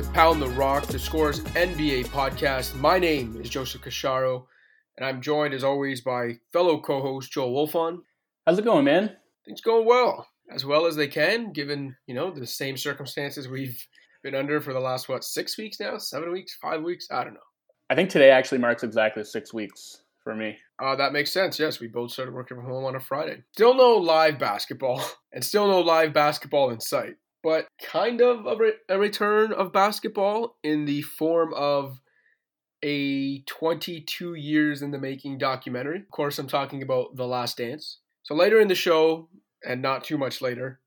to Pound the Rock, the Scores NBA podcast. My name is Joseph Casciaro, and I'm joined as always by fellow co-host Joel Wolfon. How's it going, man? Things going well, as well as they can, given you know the same circumstances we've been under for the last what six weeks now, seven weeks, five weeks, I don't know. I think today actually marks exactly six weeks for me. Uh, that makes sense. Yes, we both started working from home on a Friday. Still no live basketball, and still no live basketball in sight, but kind of a, re- a return of basketball in the form of a 22 years in the making documentary. Of course, I'm talking about The Last Dance. So later in the show, and not too much later,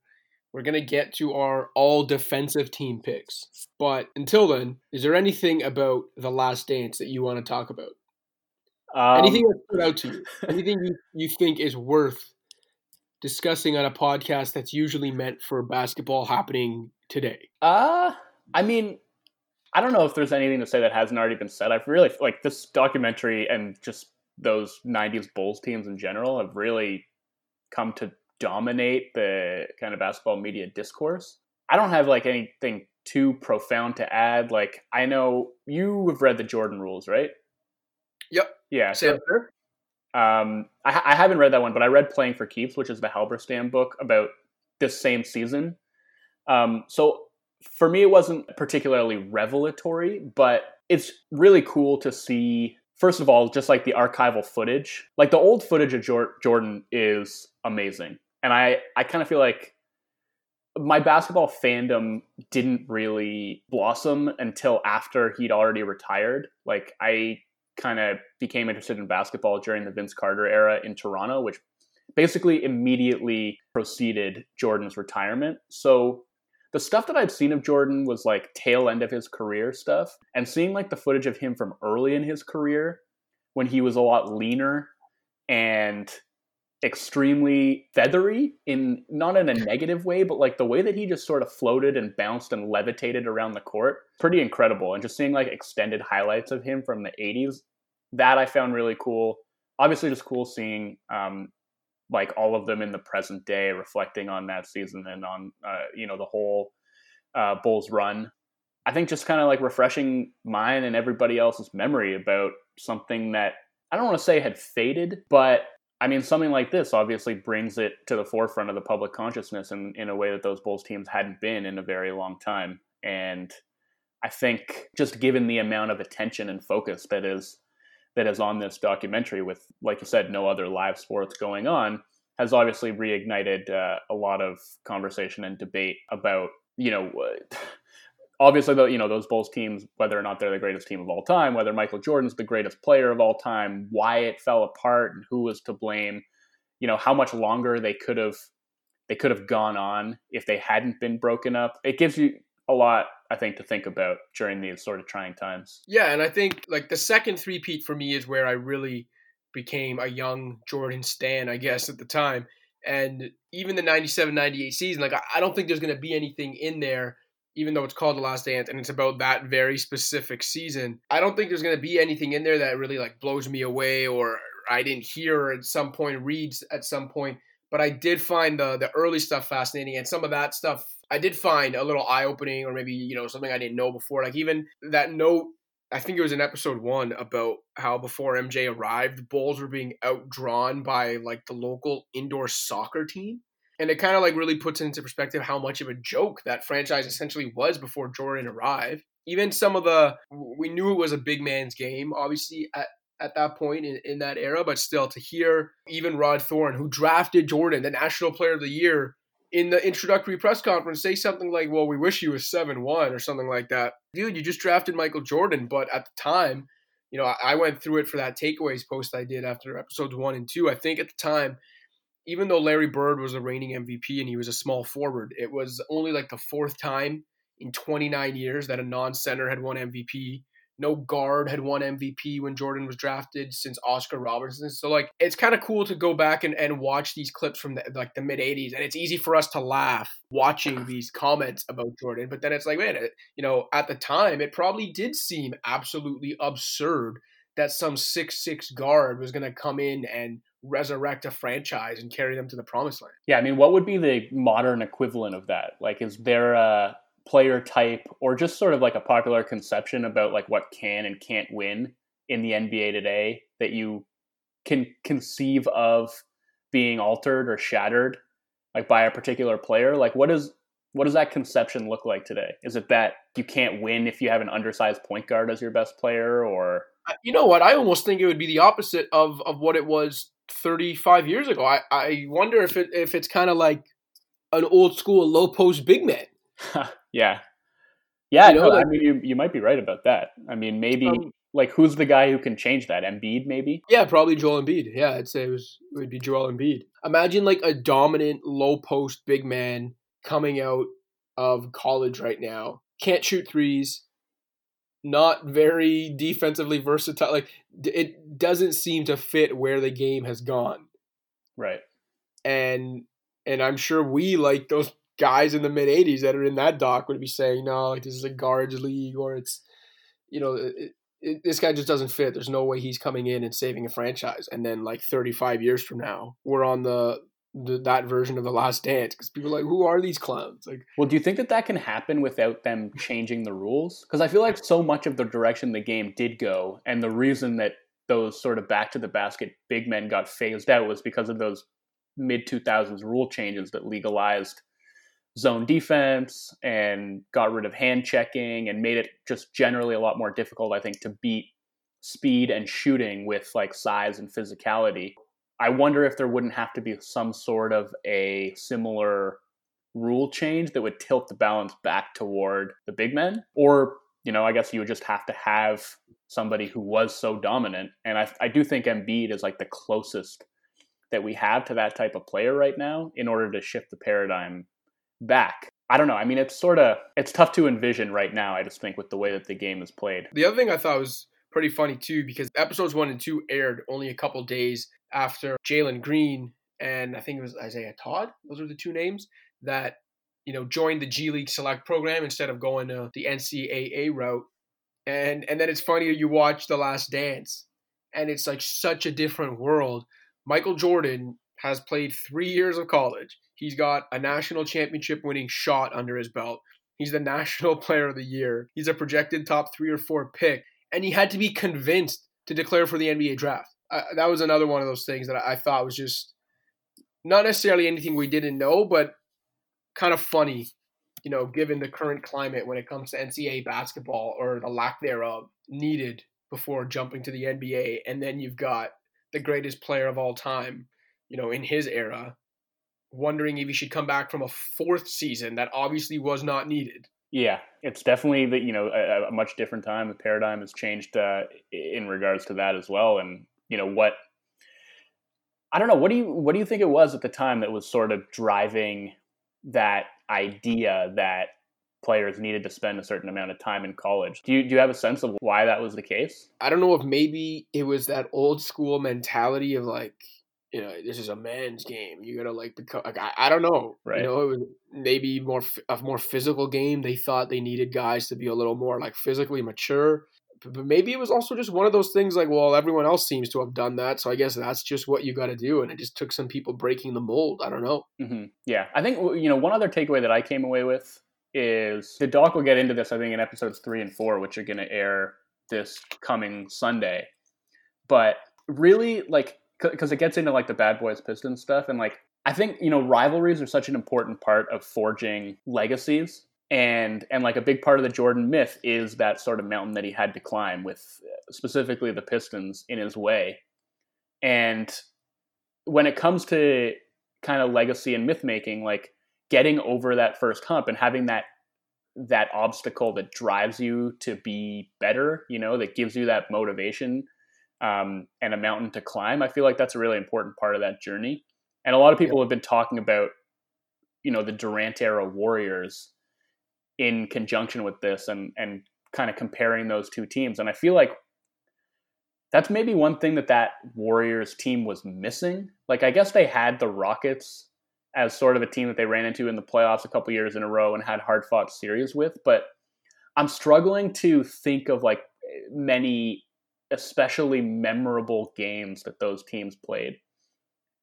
we're going to get to our all defensive team picks. But until then, is there anything about The Last Dance that you want to talk about? Um, Anything that stood out to you? Anything you, you think is worth discussing on a podcast that's usually meant for basketball happening today? Uh, I mean, I don't know if there's anything to say that hasn't already been said. I've really like this documentary and just those '90s Bulls teams in general have really come to dominate the kind of basketball media discourse. I don't have like anything too profound to add. Like I know you have read the Jordan Rules, right? Yep. Yeah. Say So. Um, I, I haven't read that one, but I read Playing for Keeps, which is the Halberstam book about this same season. Um, so for me, it wasn't particularly revelatory, but it's really cool to see. First of all, just like the archival footage, like the old footage of Jor- Jordan is amazing, and I I kind of feel like my basketball fandom didn't really blossom until after he'd already retired. Like I kind of became interested in basketball during the Vince Carter era in Toronto, which basically immediately preceded Jordan's retirement. So the stuff that I'd seen of Jordan was like tail end of his career stuff, and seeing like the footage of him from early in his career when he was a lot leaner and extremely feathery in not in a negative way but like the way that he just sort of floated and bounced and levitated around the court pretty incredible. And just seeing like extended highlights of him from the 80s that i found really cool. Obviously just cool seeing um like all of them in the present day reflecting on that season and on uh, you know the whole uh, bulls run. I think just kind of like refreshing mine and everybody else's memory about something that i don't want to say had faded but I mean, something like this obviously brings it to the forefront of the public consciousness in, in a way that those Bulls teams hadn't been in a very long time. And I think just given the amount of attention and focus that is that is on this documentary, with like you said, no other live sports going on, has obviously reignited uh, a lot of conversation and debate about you know. Obviously, though, you know those Bulls teams, whether or not they're the greatest team of all time, whether Michael Jordan's the greatest player of all time, why it fell apart, and who was to blame, you know how much longer they could have they could have gone on if they hadn't been broken up. It gives you a lot, I think, to think about during these sort of trying times. Yeah, and I think like the second three-peat for me is where I really became a young Jordan stan, I guess, at the time. And even the 97-98 season, like I I don't think there's going to be anything in there, even though it's called The Last Dance and it's about that very specific season. I don't think there's going to be anything in there that really like blows me away or I didn't hear at some point, reads at some point. But I did find the the early stuff fascinating, and some of that stuff I did find a little eye opening, or maybe you know something I didn't know before. Like even that note I think it was in episode one about how before MJ arrived, Bulls were being outdrawn by like the local indoor soccer team. And it kind of like really puts into perspective how much of a joke that franchise essentially was before Jordan arrived. Even some of the, we knew it was a big man's game, obviously, at, at that point in, in that era, but still to hear even Rod Thorn, who drafted Jordan, the National Player of the Year, in the introductory press conference say something like, well, we wish you was 7 1 or something like that. Dude, you just drafted Michael Jordan. But at the time, you know, I went through it for that takeaways post I did after episodes one and two. I think at the time, even though Larry Bird was the reigning MVP and he was a small forward, it was only like the fourth time in 29 years that a non center had won MVP. No guard had won MVP when Jordan was drafted since Oscar Robertson. So like it's kind of cool to go back and, and watch these clips from the, like the mid 80s and it's easy for us to laugh watching these comments about Jordan. But then it's like, man, you know, at the time it probably did seem absolutely absurd that some six six guard was gonna come in and resurrect a franchise and carry them to the promised land. Yeah, I mean, what would be the modern equivalent of that? Like, is there a player type or just sort of like a popular conception about like what can and can't win in the NBA today that you can conceive of being altered or shattered like by a particular player like what is what does that conception look like today is it that you can't win if you have an undersized point guard as your best player or you know what i almost think it would be the opposite of of what it was 35 years ago i i wonder if it if it's kind of like an old school low post big man yeah yeah you know, no, like, i mean you, you might be right about that i mean maybe um, like who's the guy who can change that? Embiid, maybe. Yeah, probably Joel Embiid. Yeah, I'd say it was it would be Joel Embiid. Imagine like a dominant low post big man coming out of college right now. Can't shoot threes. Not very defensively versatile. Like it doesn't seem to fit where the game has gone. Right. And and I'm sure we like those guys in the mid '80s that are in that doc would be saying, no, like this is a guards league, or it's you know. It, it, this guy just doesn't fit. There's no way he's coming in and saving a franchise. And then like 35 years from now, we're on the, the that version of the Last Dance because people like, who are these clowns? Like, well, do you think that that can happen without them changing the rules? Because I feel like so much of the direction the game did go, and the reason that those sort of back to the basket big men got phased out was because of those mid 2000s rule changes that legalized zone defense and got rid of hand checking and made it just generally a lot more difficult, I think, to beat speed and shooting with like size and physicality. I wonder if there wouldn't have to be some sort of a similar rule change that would tilt the balance back toward the big men. Or, you know, I guess you would just have to have somebody who was so dominant. And I, I do think Embiid is like the closest that we have to that type of player right now in order to shift the paradigm back. I don't know. I mean, it's sort of it's tough to envision right now. I just think with the way that the game is played. The other thing I thought was pretty funny too, because episodes one and two aired only a couple days after Jalen Green and I think it was Isaiah Todd. Those are the two names that you know joined the G League Select program instead of going the NCAA route. And and then it's funny you watch The Last Dance, and it's like such a different world. Michael Jordan has played three years of college. He's got a national championship winning shot under his belt. He's the national player of the year. He's a projected top three or four pick. And he had to be convinced to declare for the NBA draft. That was another one of those things that I thought was just not necessarily anything we didn't know, but kind of funny, you know, given the current climate when it comes to NCAA basketball or the lack thereof needed before jumping to the NBA. And then you've got the greatest player of all time, you know, in his era, wondering if he should come back from a fourth season that obviously was not needed. Yeah, it's definitely that you know a, a, much different time. The paradigm has changed uh, in regards to that as well, and you know what. I don't know. What do you what do you think it was at the time that was sort of driving that idea that players needed to spend a certain amount of time in college. Do you do you have a sense of why that was the case? I don't know if maybe it was that old school mentality of like you know, this is a man's game. You gotta like become. Like, I, I don't know. Right. You know, it was maybe more a more physical game. They thought they needed guys to be a little more like physically mature. But maybe it was also just one of those things like, well, everyone else seems to have done that, so I guess that's just what you got to do. And it just took some people breaking the mold. I don't know. Mm-hmm. Yeah, I think you know one other takeaway that I came away with is the doc will get into this. I think in episodes three and four, which are going to air this coming Sunday. But really, like because it gets into like the bad boys Pistons stuff and like I think you know rivalries are such an important part of forging legacies and and like a big part of the Jordan myth is that sort of mountain that he had to climb with specifically the Pistons in his way and when it comes to kind of legacy and myth making like getting over that first hump and having that that obstacle that drives you to be better you know that gives you that motivation um, and a mountain to climb. I feel like that's a really important part of that journey. And a lot of people yeah. have been talking about, you know, the Durant era Warriors in conjunction with this and and kind of comparing those two teams. And I feel like that's maybe one thing that that Warriors team was missing. Like I guess they had the Rockets as sort of a team that they ran into in the playoffs a couple years in a row and had hard fought series with, but I'm struggling to think of like many especially memorable games that those teams played.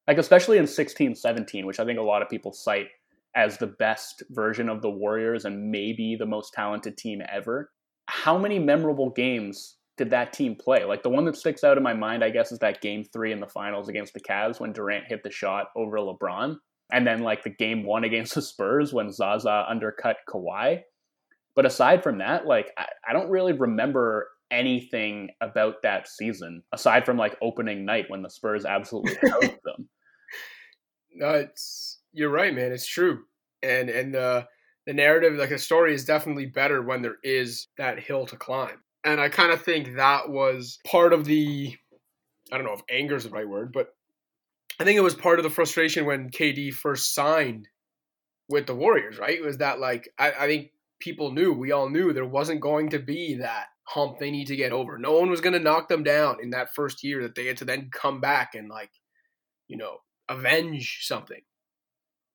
Like especially in 16 17, which I think a lot of people cite as the best version of the Warriors and maybe the most talented team ever. How many memorable games did that team play? Like the one that sticks out in my mind, I guess, is that game three in the finals against the Cavs when Durant hit the shot over LeBron. And then like the game one against the Spurs when Zaza undercut Kawhi. But aside from that, like I, I don't really remember anything about that season aside from like opening night when the Spurs absolutely housed them. No, it's you're right, man. It's true, and and the the narrative, like the story, is definitely better when there is that hill to climb. And I kind of think that was part of the, I don't know if anger is the right word, but I think it was part of the frustration when KD first signed with the Warriors. Right? It was that like I, I think people knew, we all knew there wasn't going to be that hump they need to get over. No one was going to knock them down in that first year that they had to then come back and like, you know, avenge something.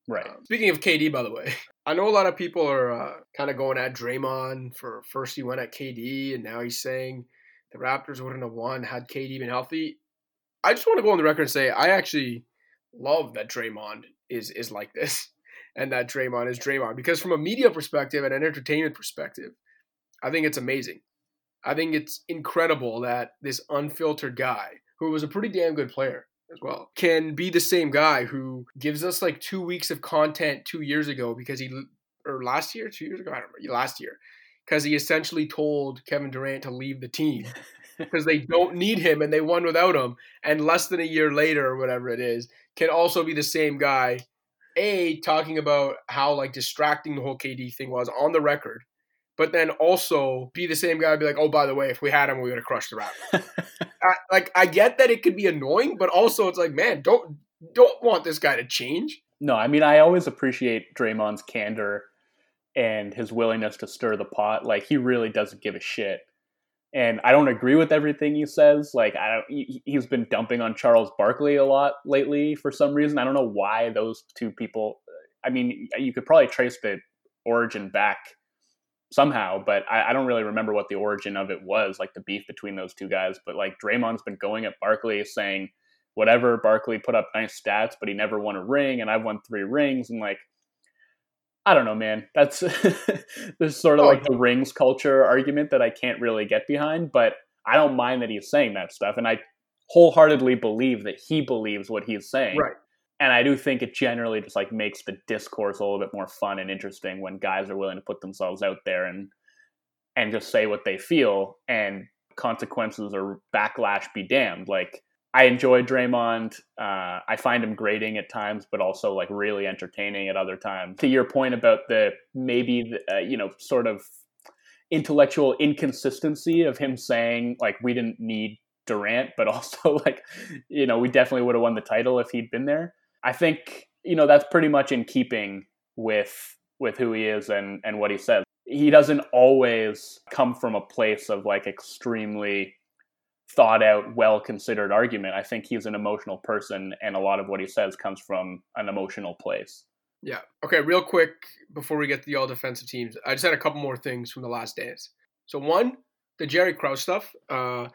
Right. Um, speaking of KD, by the way, I know a lot of people are uh, kind of going at Draymond for first he went at KD and now he's saying the Raptors wouldn't have won had KD been healthy. I just want to go on the record and say I actually love that Draymond is is like this and that Draymond is Draymond because from a media perspective and an entertainment perspective, I think it's amazing. I think it's incredible that this unfiltered guy who was a pretty damn good player as well can be the same guy who gives us like two weeks of content two years ago because he or last year two years ago? I don't remember last year because he essentially told Kevin Durant to leave the team because they don't need him and they won without him and less than a year later or whatever it is can also be the same guy a talking about how like distracting the whole KD thing was on the record but then also be the same guy be like, oh, by the way, if we had him, we would have crushed the Raptors. I, like, I get that it could be annoying, but also it's like, man, don't don't want this guy to change. No, I mean, I always appreciate Draymond's candor and his willingness to stir the pot. Like, he really doesn't give a shit. And I don't agree with everything he says. Like, I don't. He's been dumping on Charles Barkley a lot lately for some reason. I don't know why those two people. I mean, you could probably trace the origin back somehow, but I, I, don't really remember what the origin of it was, like the beef between those two guys. But like Draymond's been going at Barkley saying whatever Barkley put up nice stats, but he never won a ring, and I've won three rings, and like I don't know, man. That's this sort of oh, like the rings culture argument that I can't really get behind, but I don't mind that he's saying that stuff, and I wholeheartedly believe that he believes what he's saying. Right and I do think it generally just like makes the discourse a little bit more fun and interesting when guys are willing to put themselves out there and and just say what they feel and consequences or backlash be damned. Like I enjoy Draymond. Uh, I find him grating at times, but also like really entertaining at other times. To your point about the maybe the, uh, you know sort of intellectual inconsistency of him saying like we didn't need Durant, but also like you know we definitely would have won the title if he'd been there. I think you know that's pretty much in keeping with with who he is and and what he says. He doesn't always come from a place of like extremely thought out, well considered argument. I think he's an emotional person, and a lot of what he says comes from an emotional place. Yeah. Okay. Real quick before we get to the all defensive teams, I just had a couple more things from the last dance. So one, the Jerry Krause stuff. Uh,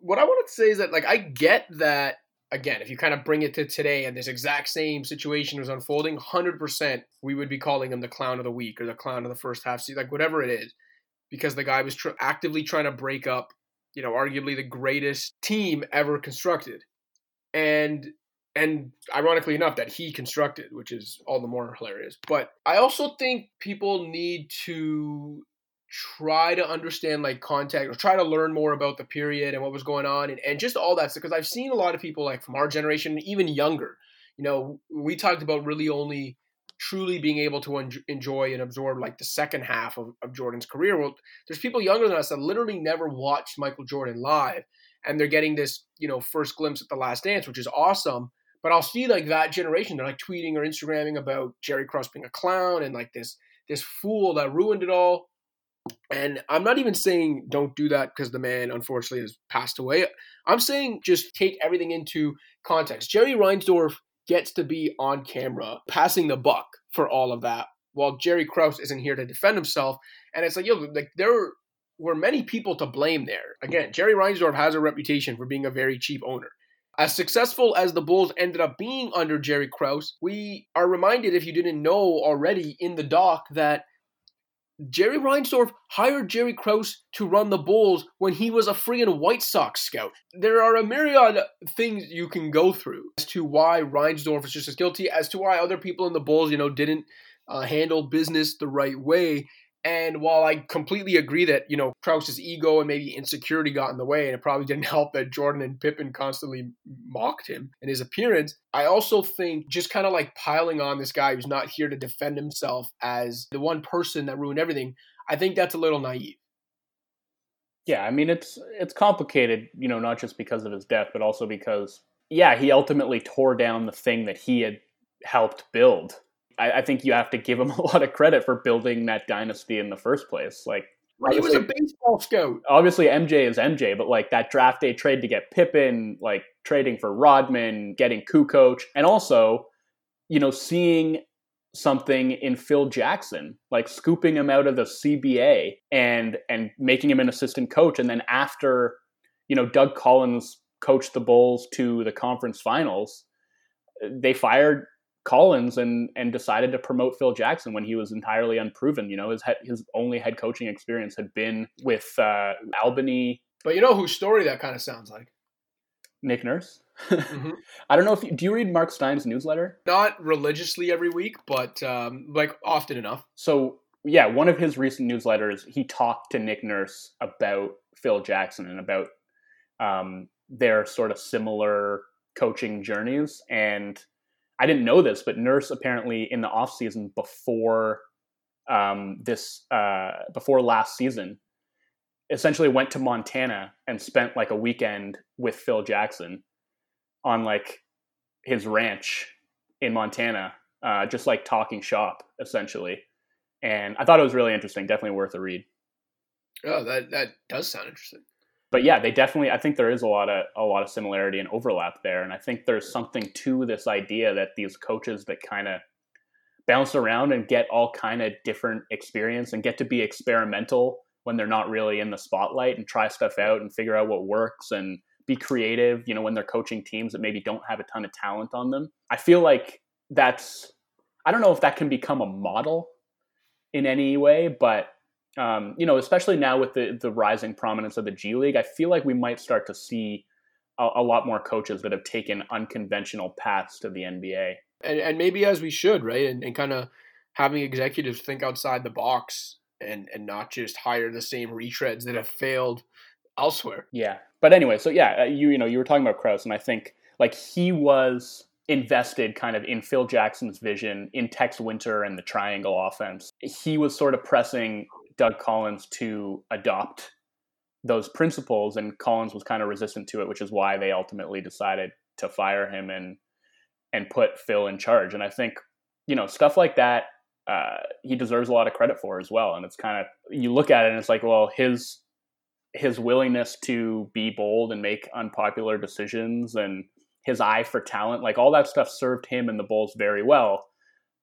what I wanted to say is that like I get that again, if you kind of bring it to today and this exact same situation was unfolding, 100% we would be calling him the clown of the week or the clown of the first half season, like whatever it is, because the guy was tr- actively trying to break up, you know, arguably the greatest team ever constructed. And and ironically enough that he constructed, which is all the more hilarious. But I also think people need to try to understand like context or try to learn more about the period and what was going on and, and just all that stuff because i've seen a lot of people like from our generation even younger you know we talked about really only truly being able to en- enjoy and absorb like the second half of, of jordan's career. Well there's people younger than us that literally never watched michael jordan live and they're getting this you know first glimpse at the last dance which is awesome but i'll see like that generation they're like tweeting or instagramming about jerry Krause being a clown and like this this fool that ruined it all and I'm not even saying don't do that because the man unfortunately has passed away. I'm saying just take everything into context. Jerry Reinsdorf gets to be on camera passing the buck for all of that, while Jerry Krause isn't here to defend himself. And it's like, yo, like there were many people to blame there. Again, Jerry Reinsdorf has a reputation for being a very cheap owner. As successful as the Bulls ended up being under Jerry Krause, we are reminded, if you didn't know already in the doc, that Jerry Reinsdorf hired Jerry Krause to run the Bulls when he was a friggin' White Sox scout. There are a myriad things you can go through as to why Reinsdorf is just as guilty, as to why other people in the Bulls, you know, didn't uh, handle business the right way. And while I completely agree that, you know, Krause's ego and maybe insecurity got in the way, and it probably didn't help that Jordan and Pippen constantly mocked him and his appearance, I also think just kind of like piling on this guy who's not here to defend himself as the one person that ruined everything, I think that's a little naive. Yeah, I mean it's it's complicated, you know, not just because of his death, but also because yeah, he ultimately tore down the thing that he had helped build I, I, think you have to give him a lot of credit for building that dynasty in the first place. Like he was a baseball scout. Obviously, MJ is MJ, but like that draft day trade to get Pippen, like trading for Rodman, getting Kukoc, and also, you know, seeing something in Phil Jackson, like scooping him out of the CBA and and making him an assistant coach, and then after, you know, Doug Collins coached the Bulls to the conference finals, they fired Collins and and decided to promote Phil Jackson when he was entirely unproven. You know, his his only head coaching experience had been with uh, Albany. But you know whose story that kind of sounds like? Nick Nurse. mm-hmm. I don't know if you, do you read Mark Stein's newsletter? Not religiously every week, but um, like often enough. So yeah, one of his recent newsletters, he talked to Nick Nurse about Phil Jackson and about um, their sort of similar coaching journeys and I didn't know this, but Nurse apparently in the off season before um, this uh, before last season essentially went to Montana and spent like a weekend with Phil Jackson on like his ranch in Montana, uh, just like talking shop essentially. And I thought it was really interesting. Definitely worth a read. Oh, that that does sound interesting but yeah, they definitely. I think there is a lot of a lot of similarity and overlap there, and I think there's something to this idea that these coaches that kind of bounce around and get all kind of different experience and get to be experimental when they're not really in the spotlight and try stuff out and figure out what works and be creative. You know, when they're coaching teams that maybe don't have a ton of talent on them, I feel like that's. I don't know if that can become a model in any way, but um, you know, especially now with the the rising prominence of the G League, I feel like we might start to see a, a lot more coaches that have taken unconventional paths to the NBA. And, and maybe as we should, right? And, and kind of having executives think outside the box and and not just hire the same retreads that have failed elsewhere. Yeah, but anyway, so yeah, uh, you you know you were talking about Krause, and I think like he was invested kind of in Phil Jackson's vision in Tex Winter and the triangle offense. He was sort of pressing Doug Collins to adopt those principles, and Collins was kind of resistant to it, which is why they ultimately decided to fire him and and put Phil in charge. And I think you know stuff like that uh, he deserves a lot of credit for as well. And it's kind of you look at it and it's like, well, his his willingness to be bold and make unpopular decisions and his eye for talent, like all that stuff served him and the Bulls very well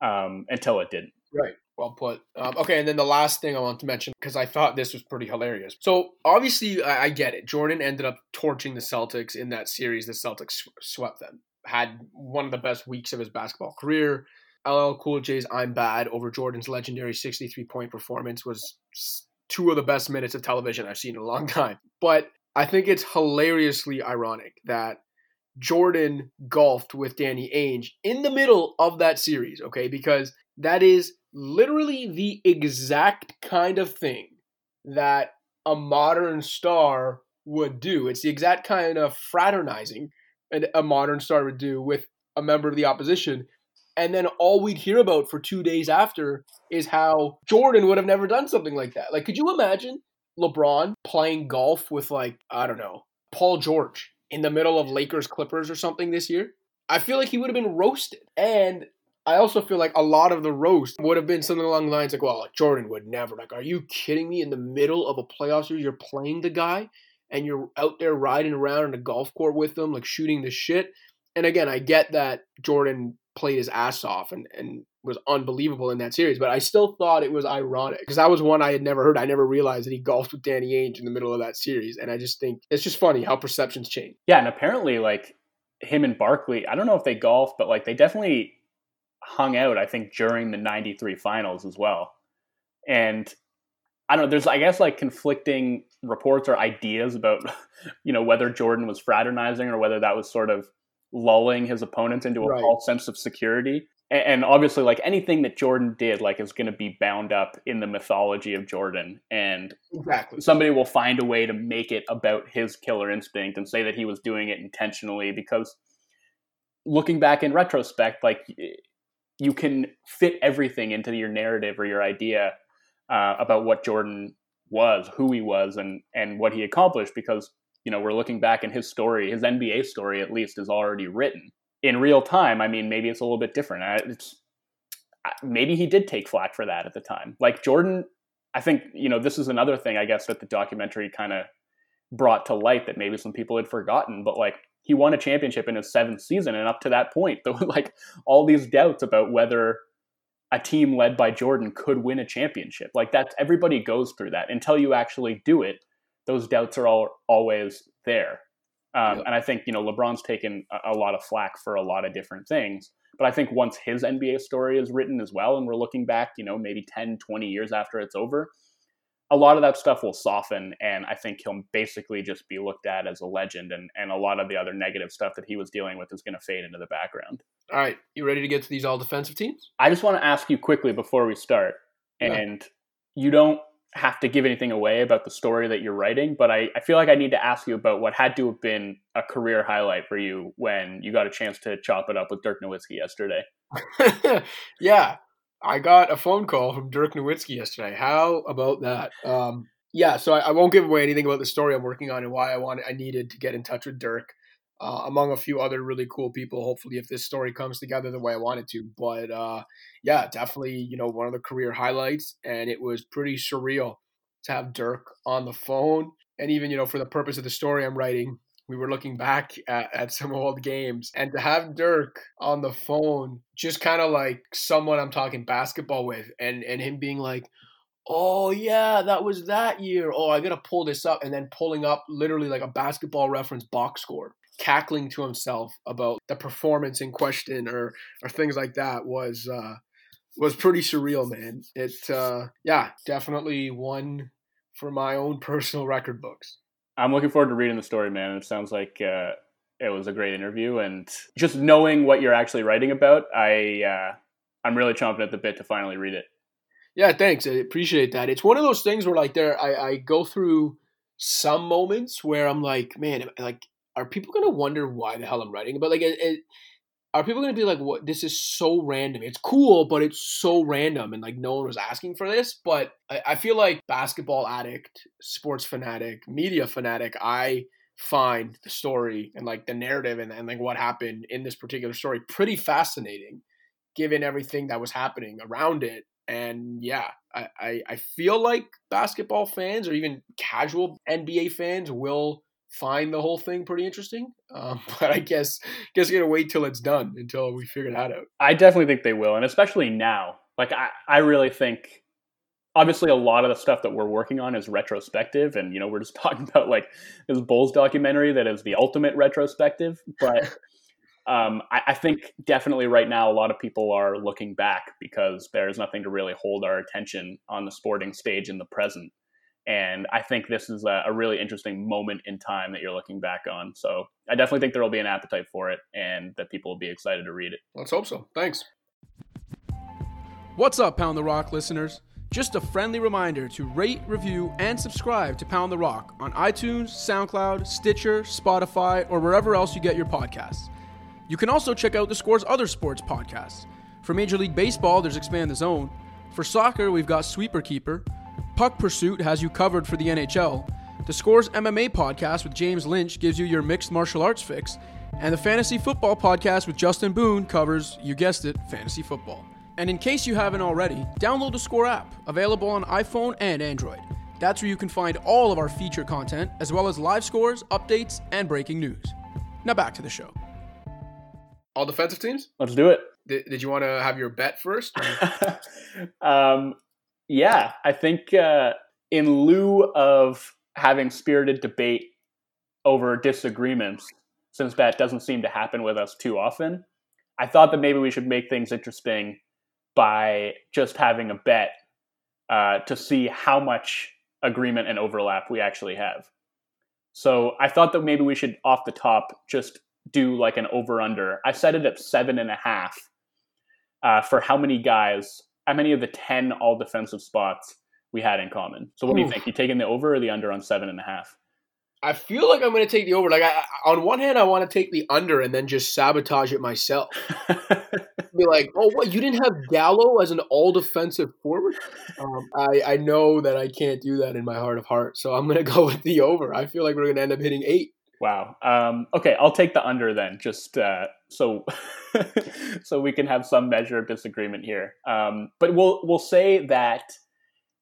um, until it didn't. Right. Well put. Um, okay, and then the last thing I want to mention because I thought this was pretty hilarious. So obviously, I, I, get it. Jordan ended up torching the Celtics in that series. The Celtics sw- swept them. Had one of the best weeks of his basketball career. LL Cool J's "I'm Bad" over Jordan's legendary 63 point performance was two of the best minutes of television I've seen in a long time. But I think it's hilariously ironic that Jordan golfed with Danny Ainge in the middle of that series. Okay, because that is literally the exact kind of thing that a modern star would do. It's the exact kind of fraternizing a modern star would do with a member of the opposition. And then all we'd hear about for two days after is how Jordan would have never done something like that. Like, could you imagine LeBron playing golf with, like, I don't know, Paul George in the middle of Lakers Clippers or something this year? I feel like he would have been roasted. And I also feel like a lot of the roast would have been something along the lines like, well, like Jordan would never. Like, are you kidding me? In the middle of a playoff series, you're playing the guy and you're out there riding around in a golf court with him, like shooting the shit. And again, I get that Jordan played his ass off and, and was unbelievable in that series, but I still thought it was ironic because that was one I had never heard. I never realized that he golfed with Danny Ainge in the middle of that series. And I just think it's just funny how perceptions change. Yeah. And apparently, like, him and Barkley, I don't know if they golf, but like they definitely hung out, I think, during the 93 finals as well. And I don't know, there's, I guess, like conflicting reports or ideas about, you know, whether Jordan was fraternizing or whether that was sort of lulling his opponents into a right. false sense of security. And obviously, like anything that Jordan did, like is going to be bound up in the mythology of Jordan, and exactly somebody will find a way to make it about his killer instinct and say that he was doing it intentionally. Because looking back in retrospect, like you can fit everything into your narrative or your idea uh, about what Jordan was, who he was, and and what he accomplished. Because you know we're looking back in his story, his NBA story at least is already written in real time, I mean, maybe it's a little bit different. It's maybe he did take flack for that at the time. Like Jordan, I think you know this is another thing I guess that the documentary kind of brought to light that maybe some people had forgotten. But like he won a championship in his seventh season, and up to that point, there were like all these doubts about whether a team led by Jordan could win a championship. Like that's everybody goes through that until you actually do it. Those doubts are all always there. Um, And I think you know LeBron's taken a, a, lot of flack for a lot of different things. But I think once his NBA story is written as well, and we're looking back, you know, maybe 10, 20 years after it's over, a lot of that stuff will soften. And I think he'll basically just be looked at as a legend. And, and a lot of the other negative stuff that he was dealing with is going to fade into the background. All right. You ready to get to these all defensive teams? I just want to ask you quickly before we start. And yeah. you don't have to give anything away about the story that you're writing, but I, I feel like I need to ask you about what had to have been a career highlight for you when you got a chance to chop it up with Dirk Nowitzki yesterday. yeah, I got a phone call from Dirk Nowitzki yesterday. How about that? Um, yeah, so I, I, won't give away anything about the story I'm working on and why I wanted I needed to get in touch with Dirk uh, among a few other really cool people. Hopefully, if this story comes together the way I want it to. But uh, yeah, definitely, you know, one of the career highlights, and it was pretty surreal to have Dirk on the phone. And even, you know, for the purpose of the story I'm writing, we were looking back at, at some old games and to have Dirk on the phone, just kind of like someone I'm talking basketball with, and and him being like, oh yeah, that was that year. Oh, I gotta pull this up, and then pulling up literally like a basketball reference box score cackling to himself about the performance in question or or things like that was uh was pretty surreal man it uh yeah definitely one for my own personal record books i'm looking forward to reading the story man. It sounds like uh it was a great interview and just knowing what you're actually writing about i uh i'm really chomping at the bit to finally read it. Yeah thanks. I appreciate that. It's one of those things where like there i i go through some moments where i'm like man like are people to wonder why the hell I'm writing about? Like, it, it, are people going to be like, "What? This is so random. It's cool, but it's so random," and like no one was asking for this. But I, I feel like basketball addict, sports fanatic, media fanatic. I find the story and like the narrative and, and like what happened in this particular story pretty fascinating, given everything that was happening around it. And yeah, I, I, I feel like basketball fans or even casual NBA fans will find the whole thing pretty interesting. Um, but I guess guess you gotta wait till it's done until we figure that out. I definitely think they will, and especially now. Like I, I really think obviously a lot of the stuff that we're working on is retrospective and you know we're just talking about like this bulls documentary that is the ultimate retrospective but um, I, I, think definitely right now a lot of people are looking back because there's nothing to really hold our attention on the sporting stage in the present and I think this is a, a, really interesting moment in time that you're looking back on. So I definitely think there will be an appetite for it and that people will be excited to read it. Let's hope so. Thanks. What's up, Pound the Rock listeners? Just a friendly reminder to rate, review, and subscribe to Pound the Rock on iTunes, SoundCloud, Stitcher, Spotify, or wherever else you get your podcasts. You can also check out the Score's other sports podcasts. For Major League Baseball, there's Expand the Zone. For soccer, we've got Sweeper Keeper. Puck Pursuit has you covered for the NHL. The Scores MMA podcast with James Lynch gives you your mixed martial arts fix. And the Fantasy Football podcast with Justin Boone covers, you guessed it, fantasy football. And in case you haven't already, download the Score app, available on iPhone and Android. That's where you can find all of our feature content, as well as live scores, updates, and breaking news. Now back to the show. All defensive teams? Let's do it. Did, did you want to have your bet first? um, yeah, I think uh, in lieu of having spirited debate over disagreements, since that doesn't seem to happen with us too often. I thought that maybe we should make things interesting by just having a bet uh, to see how much agreement and overlap we actually have. So I thought that maybe we should, off the top, just do like an over under. I set it at seven and a half uh, for how many guys, how many of the 10 all defensive spots we had in common. So what do you think? You taking the over or the under on seven and a half? I feel like I'm going to take the over. Like, I, on one hand, I want to take the under and then just sabotage it myself. Be like, oh, what? You didn't have Gallo as an all defensive forward? Um, I, I know that I can't do that in my heart of hearts. So I'm going to go with the over. I feel like we're going to end up hitting eight. Wow. Um, okay, I'll take the under then, just uh, so so we can have some measure of disagreement here. Um, but we'll we'll say that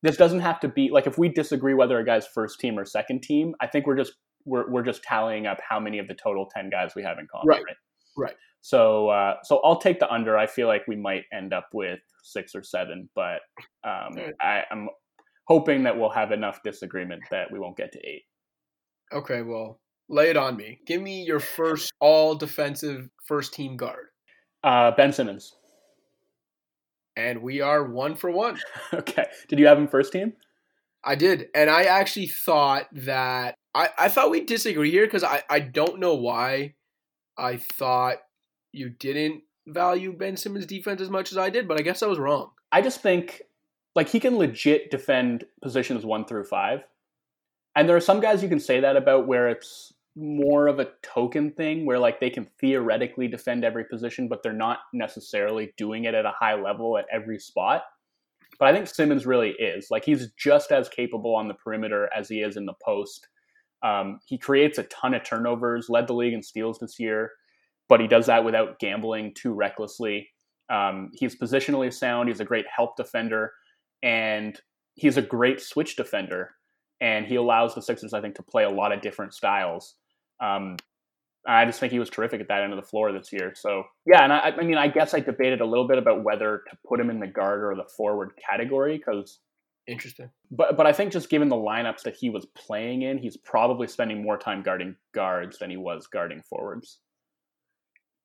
this doesn't have to be like if we disagree whether a guy's first team or second team. I think we're just we're we're just tallying up how many of the total ten guys we have in common. Right. Right. right. So uh, so I'll take the under. I feel like we might end up with six or seven, but um, right. I, I'm hoping that we'll have enough disagreement that we won't get to eight. Okay. Well, lay it on me. Give me your first all defensive first team guard. Uh, ben Simmons and we are one for one. okay. Did you have him first team? I did. And I actually thought that I, I thought we'd disagree here because I, I don't know why I thought you didn't value Ben Simmons' defense as much as I did, but I guess I was wrong. I just think like he can legit defend positions one through five. And there are some guys you can say that about where it's more of a token thing where like they can theoretically defend every position, but they're not necessarily doing it at a high level at every spot. But I think Simmons really is. Like he's just as capable on the perimeter as he is in the post. Um, he creates a ton of turnovers, led the league in steals this year, but he does that without gambling too recklessly. Um, he's positionally sound. He's a great help defender, and he's a great switch defender. And he allows the Sixers, I think, to play a lot of different styles. Um, I just think he was terrific at that end of the floor this year. So yeah, and I, I, mean, I guess I debated a little bit about whether to put him in the guard or the forward category because interesting. But but I think just given the lineups that he was playing in, he's probably spending more time guarding guards than he was guarding forwards.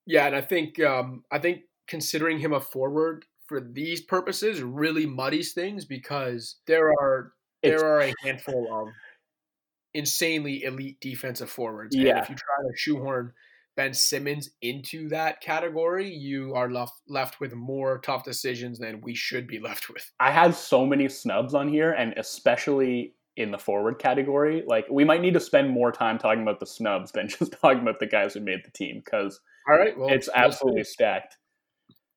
Yeah, and I think um, I think considering him a forward for these purposes really muddies things because there are there it's, are a handful of insanely elite defensive forwards. Yeah. And if you try to shoehorn Ben Simmons into that category, you are left left with more tough decisions than we should be left with. I have so many snubs on here, and especially in the forward category. Like we might need to spend more time talking about the snubs than just talking about the guys who made the team because all right, well, it's absolutely stacked.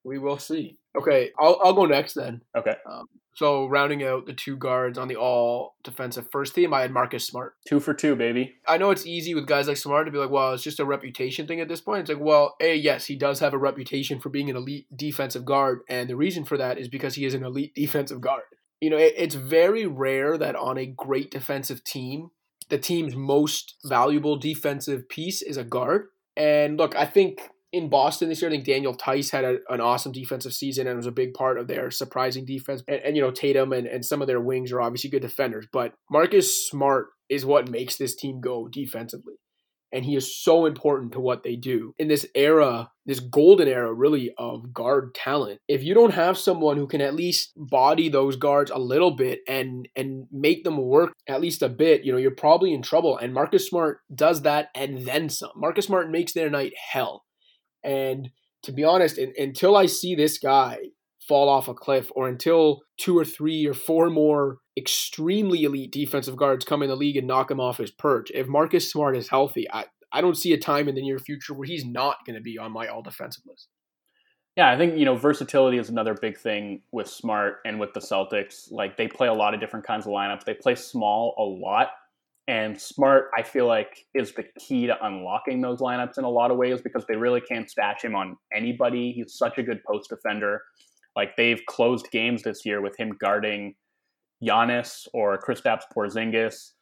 We will see. Okay, I'll I'll go next then. Okay. Um, so rounding out the two guards on the all defensive first team, I had Marcus Smart. Two for two, baby. I know it's easy with guys like Smart to be like, well, it's just a reputation thing at this point. It's like, well, a yes, he does have a reputation for being an elite defensive guard, and the reason for that is because he is an elite defensive guard. You know, it, it's very rare that on a great defensive team, the team's most valuable defensive piece is a guard. And look, I think in Boston this year. I think Daniel Theis had a, an awesome defensive season and was a big part of their surprising defense. And, and, you know, Tatum and, and some of their wings are obviously good defenders, but Marcus Smart is what makes this team go defensively. And he is so important to what they do in this era, this golden era, really, of guard talent. If you don't have someone who can at least body those guards a little bit and and make them work at least a bit, you know, you're probably in trouble. And Marcus Smart does that and then some. Marcus Smart makes their night hell and to be honest, in, until I see this guy fall off a cliff or until two or three or four more extremely elite defensive guards come in the league and knock him off his perch, if Marcus Smart is healthy, I, I don't see a time in the near future where he's not going to be on my all defensive list. Yeah, I think, you know, versatility is another big thing with Smart and with the Celtics. Like they play a lot of different kinds of lineups. They play small a lot, and Smart, I feel like, is the key to unlocking those lineups in a lot of ways because they really can't stash him on anybody. He's such a good post defender. Like they've closed games this year with him guarding Giannis or Kristaps Porzingis.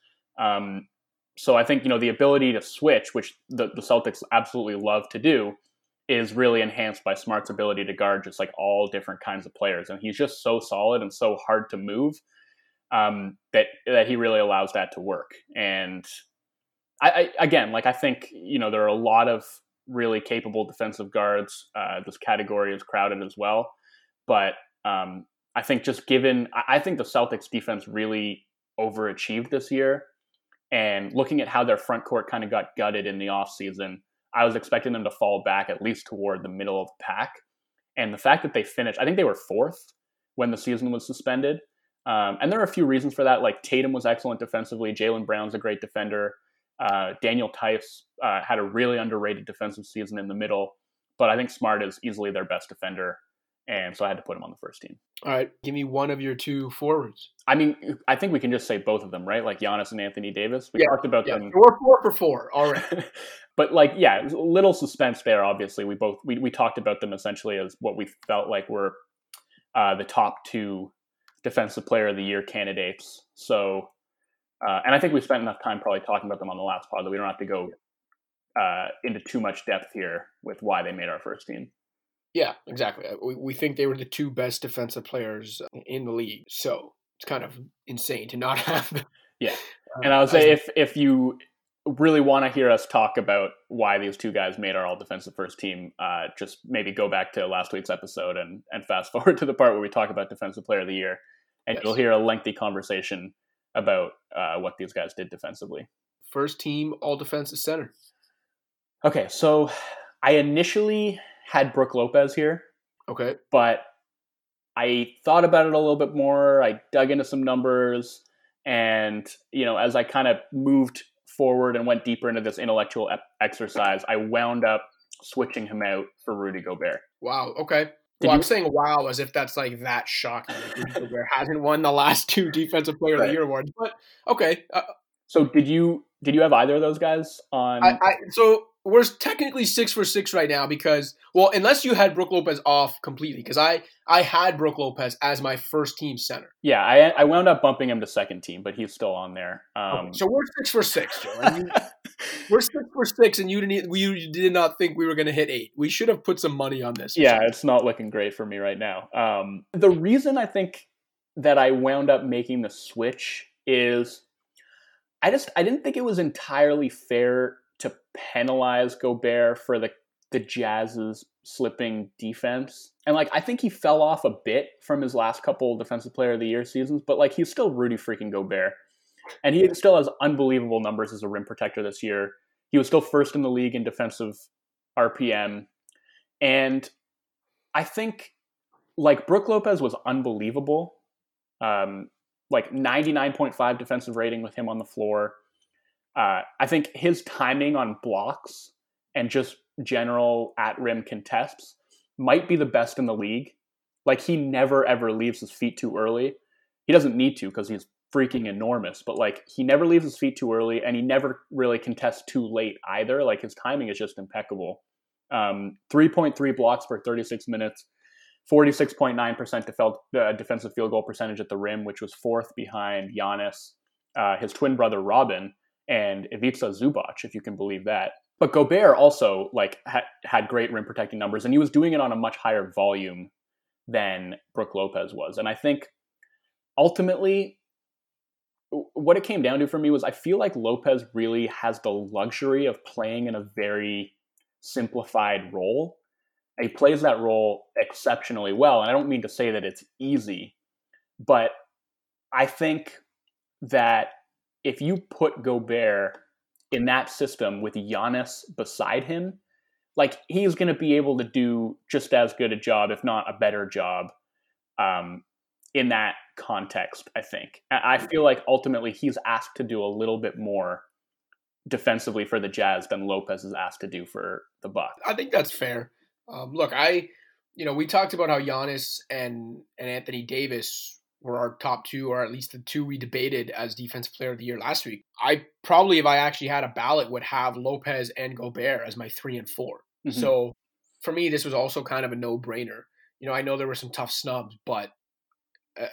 Um, so I think you know the ability to switch, which the, the Celtics absolutely love to do, is really enhanced by Smart's ability to guard just like all different kinds of players, and he's just so solid and so hard to move um, that that he really allows that to work. And I, I, again, like I think you know there are a lot of really capable defensive guards. Uh, this category is crowded as well, but um, I think just given, I, think the Celtics defense really overachieved this year. And looking at how their front court kind of got gutted in the offseason, I was expecting them to fall back at least toward the middle of the pack. And the fact that they finished, I think they were fourth when the season was suspended. Um, and there are a few reasons for that. Like Tatum was excellent defensively. Jaylen Brown's a great defender. Uh, Daniel Theis uh, had a really underrated defensive season in the middle. But I think Smart is easily their best defender. And so I had to put him on the first team. All right. Give me one of your two forwards. I mean, I think we can just say both of them, right? Like Giannis and Anthony Davis. We yeah, talked about yeah. them. We're four for four. All right. but like, yeah, little suspense there. Obviously, we both we, we talked about them essentially as what we felt like were uh, the top two defensive player of the year candidates. So, uh, and I think we spent enough time probably talking about them on the last pod that we don't have to go uh, into too much depth here with why they made our first team. Yeah, exactly. Uh, we, we think they were the two best defensive players in the league. So it's kind of insane to not have them. Yeah. Uh, and I would say if if you really want to hear us talk about why these two guys made our all defensive first team, uh, just maybe go back to last week's episode and, and fast forward to the part where we talk about defensive player of the year. And yes. you'll hear a lengthy conversation about uh, what these guys did defensively. First team all defensive center. Okay, so I initially had Brook Lopez here. Okay. But I thought about it a little bit more. I dug into some numbers. And, you know, as I kind of moved forward and went deeper into this intellectual exercise, I wound up switching him out for Rudy Gobert. Wow. Okay. Did well, you... I'm saying wow as if that's like that shocking. Gobert hasn't won the last two Defensive Player right. of the Year awards, but okay. Uh, so did you did you have either of those guys on? I, I so we're technically six for six right now because well, unless you had Brook Lopez off completely, because I I had Brook Lopez as my first team center. Yeah, I I wound up bumping him to second team, but he's still on there. Um, okay, so we're six for six, Joe. We're six for six, and you didn't we did not think we were going to hit eight. We should have put some money on this. Yeah, it's not looking great for me right now. Um, the reason I think that I wound up making the switch is I just I didn't think it was entirely fair to penalize Gobert for the the Jazz's slipping defense. And like I think he fell off a bit from his last couple defensive player of the year seasons, but like he's still Rudy freaking Gobert. And he still has unbelievable numbers as a rim protector this year. He was still first in the league in defensive RPM. And I think like Brook Lopez was unbelievable. Um, like 99.5 defensive rating with him on the floor. Uh, I think his timing on blocks and just general at rim contests might be the best in the league. Like he never ever leaves his feet too early. He doesn't need to because he's freaking enormous, but like he never leaves his feet too early and he never really contests too late either. Like his timing is just impeccable. Um, 3.3 blocks per 36 minutes, 46.9% defel- uh, defensive field goal percentage at the rim, which was fourth behind Giannis, uh, his twin brother Robin, and Ivica Zubac, if you can believe that. But Gobert also like ha- had great rim protecting numbers, and he was doing it on a much higher volume than Brook Lopez was. And I think ultimately, what it came down to for me was I feel like Lopez really has the luxury of playing in a very simplified role. he plays that role exceptionally well. And I don't mean to say that it's easy, but I think that if you put Gobert in that system with Giannis beside him, like he's going to be able to do just as good a job, if not a better job, um, in that context. I think I feel like ultimately he's asked to do a little bit more defensively for the Jazz than Lopez is asked to do for the Bucks. I think that's fair. Um, look, I, you know, we talked about how Giannis and and Anthony Davis were our top two, or at least the two we debated as defensive player of the year last week. I probably, if I actually had a ballot, would have Lopez and Gobert as my three and 4 mm-hmm. So for me, this was also kind of a no brainer. You know, I know there were some tough snubs, but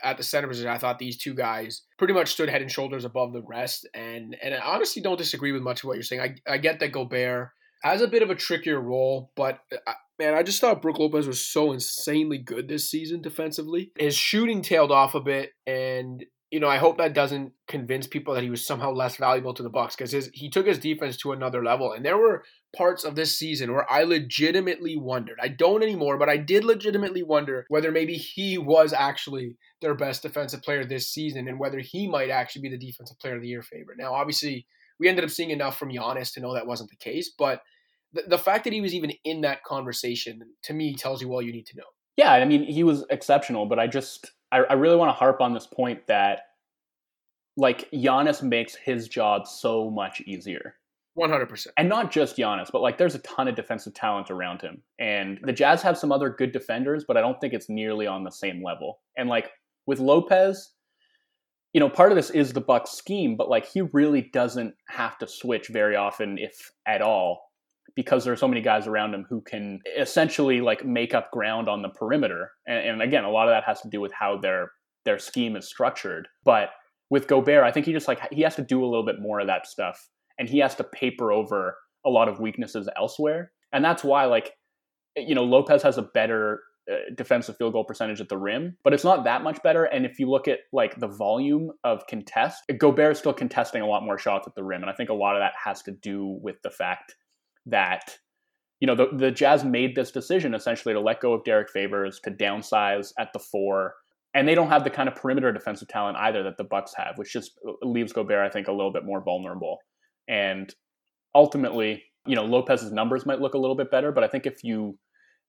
at the center position, I thought these two guys pretty much stood head and shoulders above the rest. And and I honestly don't disagree with much of what you're saying. I, I get that Gobert has a bit of a trickier role, but uh, man, I just thought Brook Lopez was so insanely good this season defensively. His shooting tailed off a bit, and you know, I hope that doesn't convince people that he was somehow less valuable to the Bucks because he took his defense to another level. And there were parts of this season where I legitimately wondered. I don't anymore, but I did legitimately wonder whether maybe he was actually their best defensive player this season and whether he might actually be the defensive player of the year favorite. Now, obviously, we ended up seeing enough from Giannis to know that wasn't the case, but the, the fact that he was even in that conversation to me tells you all you need to know. Yeah, I mean, he was exceptional, but I just I, I really want to harp on this point that like Giannis makes his job so much easier. 100%. And not just Giannis, but like there's a ton of defensive talent around him. And the Jazz have some other good defenders, but I don't think it's nearly on the same level. And like with Lopez, you know, part of this is the Bucks scheme, but like he really doesn't have to switch very often, if at all, because there are so many guys around him who can essentially like make up ground on the perimeter. And, and again, a lot of that has to do with how their their scheme is structured. But with Gobert, I think he just like he has to do a little bit more of that stuff, and he has to paper over a lot of weaknesses elsewhere. And that's why, like, you know, Lopez has a better uh, defensive field goal percentage at the rim, but it's not that much better. And if you look at like the volume of contest, Gobert is still contesting a lot more shots at the rim, and I think a lot of that has to do with the fact that you know the, the Jazz made this decision essentially to let go of Derrick Favors to downsize at the four, and they don't have the kind of perimeter defensive talent either that the Bucks have, which just leaves Gobert I think a little bit more vulnerable. And ultimately, you know Lopez's numbers might look a little bit better, but I think if you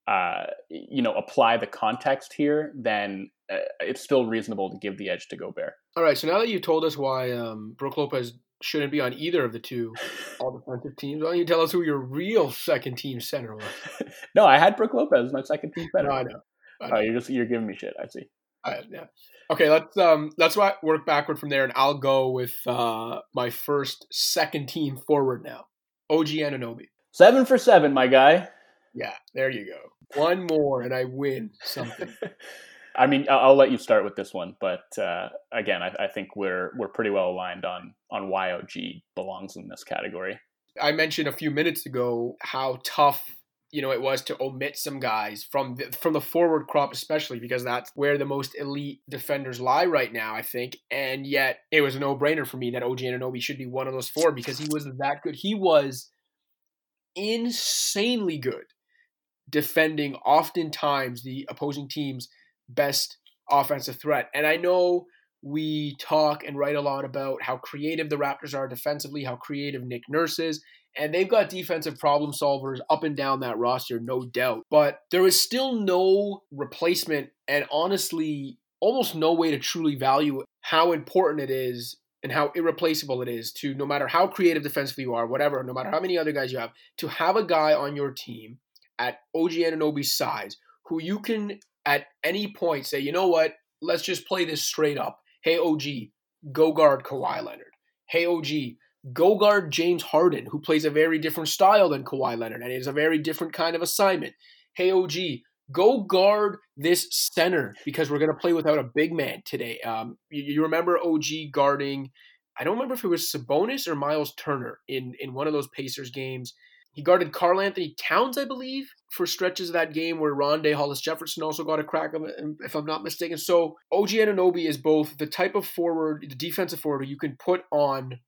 uh, you know apply the context here, then uh, it's still reasonable to give the edge to Gobert. All right. So now that you told us why um, Brook Lopez shouldn't be on either of the two all defensive teams. Why don't you tell us who your real second team center was? no, I had Brook Lopez, my second team center. No, I know. I know. Oh, you're just you're giving me shit. I see. I, yeah. Okay, let's um let's work backward from there, and I'll go with uh my first second team forward now. OG Anunoby. Seven for seven, my guy. Yeah, there you go. One more, and I win something. I mean, I'll, let you start with this one, but uh, again, I, I, think we're we're pretty well aligned on on why OG belongs in this category. I mentioned a few minutes ago how tough you know it was to omit some guys from the, from the forward crop, especially because that's where the most elite defenders lie right now. I think, and yet it was a no brainer for me that OG Anunoby should be one of those four because he was that good. He was insanely good defending oftentimes the opposing team's best offensive threat. And I know we talk and write a lot about how creative the Raptors are defensively, how creative Nick Nurse is, and they've got defensive problem solvers up and down that roster, no doubt. But there is still no replacement, and honestly, almost no way to truly value how important it is and how irreplaceable it is to no matter how creative defensively you are, whatever, no matter how many other guys you have, to have a guy on your team at OG Anunoby's size who you can at any point say, you know what, let's just play this straight up. Hey, OG, go guard Kawhi Leonard. Hey, OG, go guard James Harden, who plays a very different style than Kawhi Leonard, and it is a very different kind of assignment. Hey, OG, go guard this center because we're going to play without a big man today. Um, you, you, remember OG guarding, I don't remember if it was Sabonis or Myles Turner in, in one of those Pacers games. He guarded Karl-Anthony Towns, I believe, for stretches of that game where Rondae Hollis Jefferson also got a crack if I'm not mistaken. So OG Anunoby is both the type of forward, the defensive forward you can put on,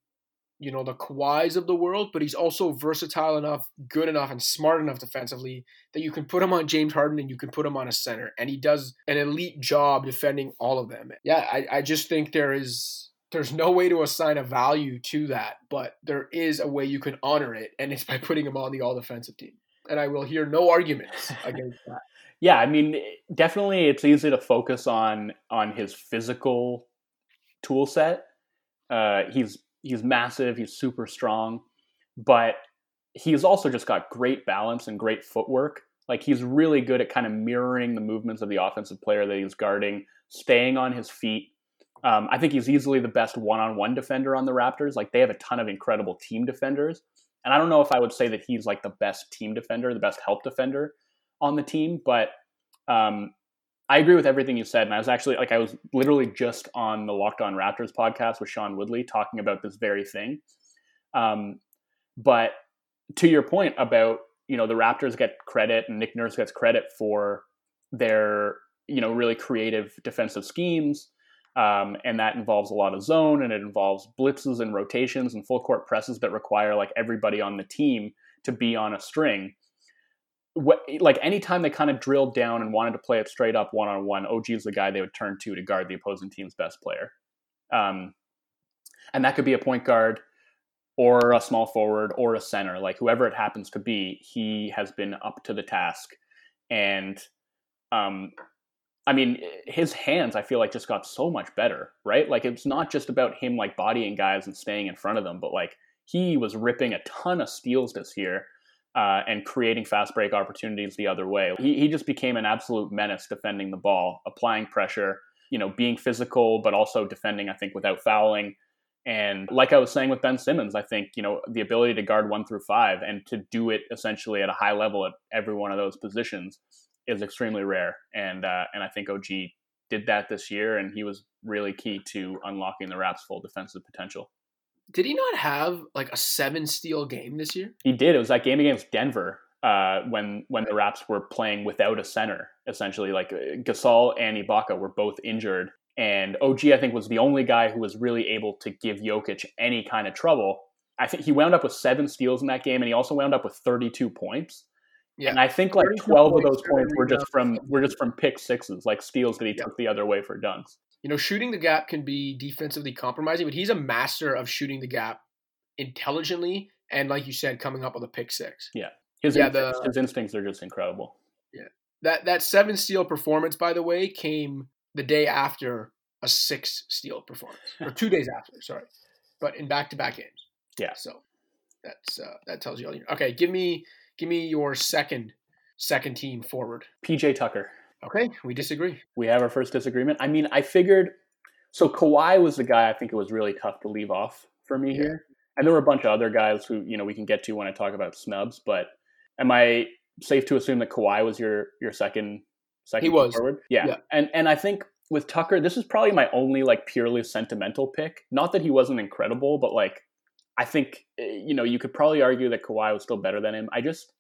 you know, the Kawhis of the world, but he's also versatile enough, good enough, and smart enough defensively that you can put him on James Harden and you can put him on a center. And he does an elite job defending all of them. Yeah, I, I just think there is there's no way to assign a value to that, but there is a way you can honor it, and it's by putting him on the all defensive team. And I will hear no arguments against that. Yeah, I mean, definitely, it's easy to focus on on his physical tool set. Uh, he's he's massive, he's super strong, but he's also just got great balance and great footwork. Like he's really good at kind of mirroring the movements of the offensive player that he's guarding, staying on his feet um, I think he's easily the best one-on-one defender on the Raptors. Like they have a ton of incredible team defenders, and I don't know if I would say that he's like the best team defender, the best help defender on the team, but um, I agree with everything you said. And I was actually like I was literally just on the Locked On Raptors podcast with Sean Woodley talking about this very thing. Um, but to your point about you know the Raptors get credit and Nick Nurse gets credit for their you know really creative defensive schemes Um, and that involves a lot of zone and it involves blitzes and rotations and full court presses that require like everybody on the team to be on a string. What, like anytime they kind of drilled down and wanted to play it straight up one on one, OG is the guy they would turn to to guard the opposing team's best player. Um, and that could be a point guard or a small forward or a center, like whoever it happens to be. He has been up to the task, and um, I mean, his hands, I feel like, just got so much better, right? Like, it's not just about him, like, bodying guys and staying in front of them, but, like, he was ripping a ton of steals this year uh, and creating fast break opportunities the other way. He, he just became an absolute menace defending the ball, applying pressure, you know, being physical, but also defending, I think, without fouling. And like I was saying with Ben Simmons, I think, you know, the ability to guard one through five and to do it essentially at a high level at every one of those positions is extremely rare, and uh, and I think OG did that this year, and he was really key to unlocking the Raps' full defensive potential. Did he not have like a seven steal game this year? He did. It was that game against Denver uh, when when the Raps were playing without a center. Essentially, like uh, Gasol and Ibaka were both injured, and OG I think was the only guy who was really able to give Jokic any kind of trouble. I think he wound up with seven steals in that game, and he also wound up with 32 points. Yeah. And I think like twelve of those points were just from were just from pick sixes, like steals that he yeah. took the other way for dunks. You know, shooting the gap can be defensively compromising, but he's a master of shooting the gap intelligently and, like you said, coming up with a pick six. Yeah, his yeah, instincts, the, his instincts are just incredible. Yeah, that that seven steal performance, by the way, came the day after a six steal performance, or two days after. Sorry, but in back to back games. Yeah. So that's uh, that tells you all. You know. Okay, give me Give me your second second team forward. PJ Tucker. Okay, we disagree. We have our first disagreement. I mean, I figured so Kawhi was the guy I think it was really tough to leave off for me yeah. here. And there were a bunch of other guys who, you know, we can get to when I talk about snubs, but am I safe to assume that Kawhi was your your second second he was. forward? Yeah. yeah. And and I think with Tucker, this is probably my only like purely sentimental pick. Not that he wasn't incredible, but like I think eh, you know you could probably argue that Kawhi was still better than him. I just,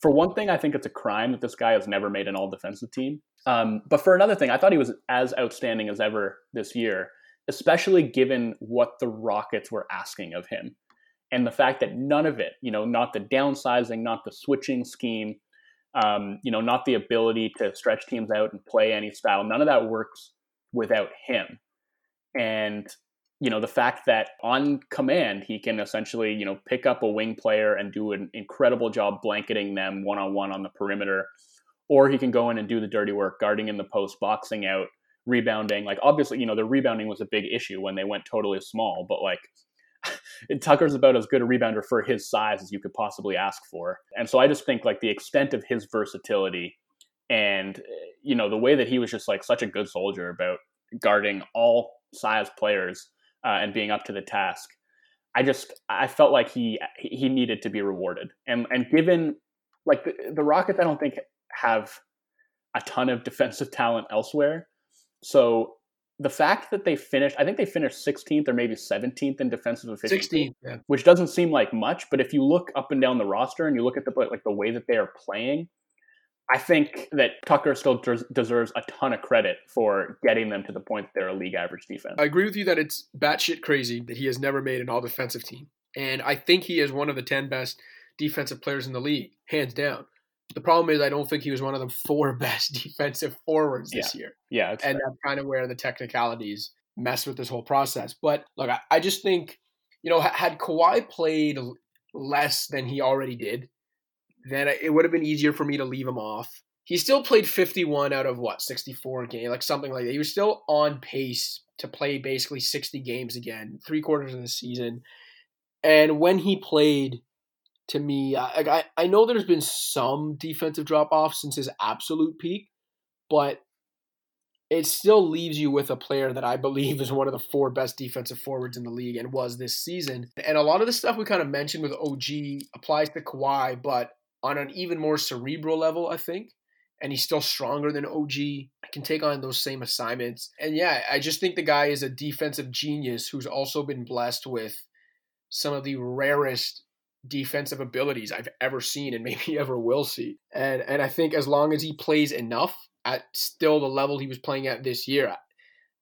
for one thing, I think it's a crime that this guy has never made an All Defensive team. Um, but for another thing, I thought he was as outstanding as ever this year, especially given what the Rockets were asking of him, and the fact that none of it, you know, not the downsizing, not the switching scheme, um, you know, not the ability to stretch teams out and play any style, none of that works without him. And you know the fact that on command he can essentially you know pick up a wing player and do an incredible job blanketing them one on one on the perimeter or he can go in and do the dirty work guarding in the post boxing out rebounding. Like obviously you know the rebounding was a big issue when they went totally small but like Tucker's about as good a rebounder for his size as you could possibly ask for. And so I just think like the extent of his versatility and you know the way that he was just like such a good soldier about guarding all size players uh, and being up to the task. I just I felt like he he needed to be rewarded, and and given like the, the Rockets, I don't think have a ton of defensive talent elsewhere. So the fact that they finished, I think they finished 16th or maybe 17th in defensive efficiency, 16th, yeah. which doesn't seem like much. But if you look up and down the roster and you look at the like the way that they are playing, I think that Tucker still des- deserves a ton of credit for getting them to the point that they're a league average defense. I agree with you that it's batshit crazy that he has never made an all defensive team. And I think he is one of the 10 best defensive players in the league, hands down. The problem is, I don't think he was one of the four best defensive forwards this yeah. year. Yeah. And fair. that's kind of where the technicalities mess with this whole process. But look, I, I just think, you know, had Kawhi played less than he already did, then it would have been easier for me to leave him off. He still played 51 out of what 64 games, like something like that. He was still on pace to play basically 60 games again, three quarters of the season. And when he played, to me, I, I, I know there's been some defensive drop off since his absolute peak, but it still leaves you with a player that I believe is one of the four best defensive forwards in the league and was this season. And a lot of the stuff we kind of mentioned with OG applies to Kawhi, but on an even more cerebral level, I think. And he's still stronger than OG. I can take on those same assignments. And yeah, I just think the guy is a defensive genius who's also been blessed with some of the rarest defensive abilities I've ever seen and maybe ever will see. And and I think as long as he plays enough at still the level he was playing at this year,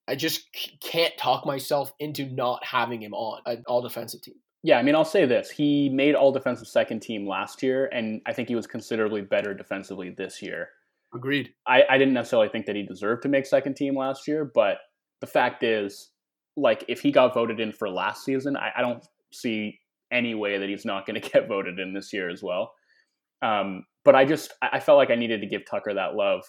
I just c- can't talk myself into not having him on an all defensive team. Yeah, I mean, I'll say this. He made all defensive second team last year, and I think he was considerably better defensively this year. Agreed. I, I didn't necessarily think that he deserved to make second team last year, but the fact is, like, if he got voted in for last season, I, I don't see any way that he's not going to get voted in this year as well. Um, but I just I felt like I needed to give Tucker that love.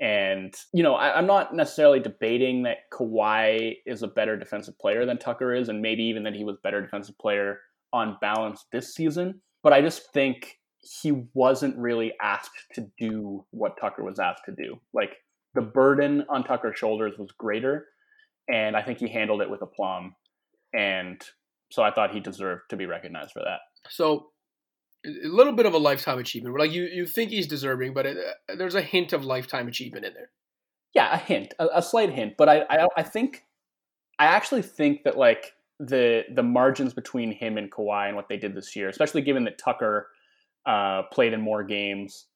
And, you know, I, am not necessarily debating that Kawhi is a better defensive player than Tucker is, and maybe even that he was better defensive player on balance this season. But I just think he wasn't really asked to do what Tucker was asked to do. Like the burden on Tucker's shoulders was greater, and I think he handled it with aplomb. And so I thought he deserved to be recognized for that. So a little bit of a lifetime achievement. Like you, you think he's deserving, but it, uh, there's a hint of lifetime achievement in there. Yeah, a hint, a, a slight hint. But I, I, I think, I actually think that like the the margins between him and Kawhi and what they did this year, especially given that Tucker uh, played in more games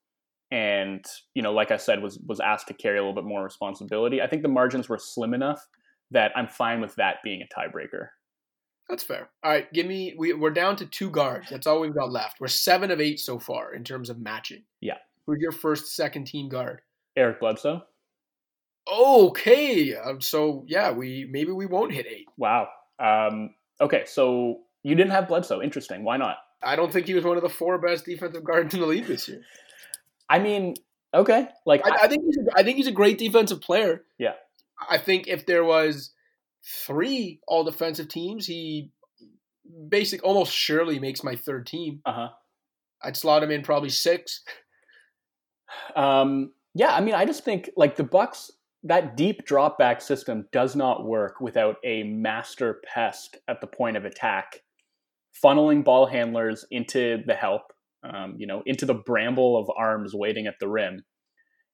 and you know, like I said, was was asked to carry a little bit more responsibility. I think the margins were slim enough that I'm fine with that being a tiebreaker. That's fair. All right, give me. We, we're down to two guards. That's all we've got left. We're seven of eight so far in terms of matching. Yeah. Who's your first, second team guard? Eric Bledsoe. Okay, um, so yeah, we maybe we won't hit eight. Wow. Um, okay, so you didn't have Bledsoe. Interesting. Why not? I don't think he was one of the four best defensive guards in the league this year. I mean, okay, like I, I think he's a, I think he's a great defensive player. Yeah. I think if there was three all defensive teams, he basic almost surely makes my third team. Uh huh. I'd slot him in probably six. Um, yeah, I mean, I just think like the Bucks, that deep drop back system does not work without a master pest at the point of attack, funneling ball handlers into the help, um, you know, into the bramble of arms waiting at the rim.